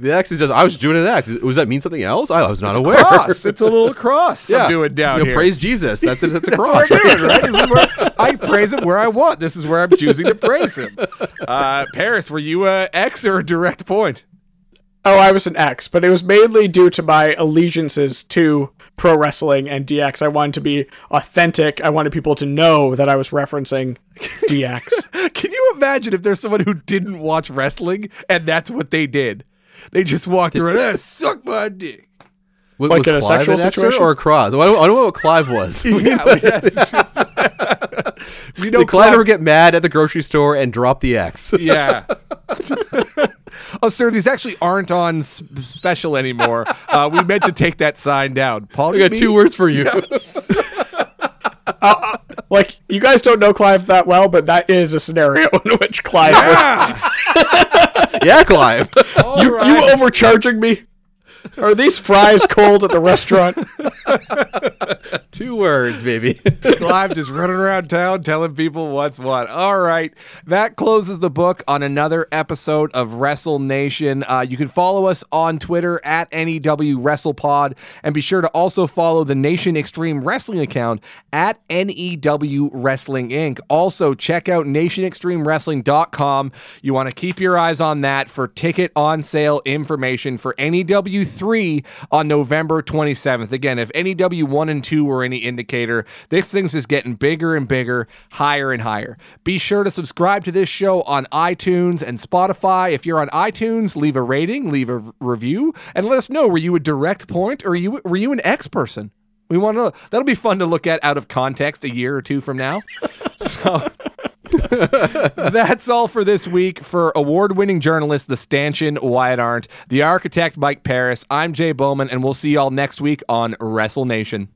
the X is just I was doing an X. Does that mean something else? I was not aware. cross. It's a little cross. I'm doing down You know, here. Praise Jesus. That's a, that's a That's cross. what I'm doing, right? This is where I praise him where I want. This is where I'm choosing to praise him. Uh, Paris, were you a X or a direct point? Oh, I was an X, but it was mainly due to my allegiances to pro wrestling and DX. I wanted to be authentic. I wanted people to know that I was referencing DX. Can you imagine if there's someone who didn't watch wrestling and that's what they did? They just walked around, eh, suck my dick. Was, Like was in a Clive sexual an situation? or a cross? I don't, I don't know what Clive was. Yeah, we- yes. we know Did Clive ever get mad at the grocery store and drop the X? Yeah. oh, sir, these actually aren't on s- special anymore. Uh, we meant to take that sign down. Paul, we got two words for you. like, you guys don't know Clive that well, but that is a scenario in which Clive was. Yeah, Clive. You, you overcharging me? Are these fries cold at the restaurant? two words, baby. Clive just running around town telling people what's what. All right. That closes the book on another episode of Wrestle Nation. Uh, you can follow us on Twitter at NEW WrestlePod and be sure to also follow the Nation Extreme Wrestling account at NEW Wrestling Inc. Also, check out NationExtremeWrestling.com. You want to keep your eyes on that for ticket on sale information for NEW 3 on November 27th. Again, if NEW 1 and 2 were any indicator, this thing's just getting bigger and bigger, higher and higher. Be sure to subscribe to this show on iTunes and Spotify. If you're on iTunes, leave a rating, leave a review, and let us know were you a direct point or you were you an X person? We want to. That'll be fun to look at out of context a year or two from now. so that's all for this week. For award winning journalist, the stanchion Wyatt Arndt, the architect Mike Paris, I'm Jay Bowman, and we'll see y'all next week on Wrestle Nation.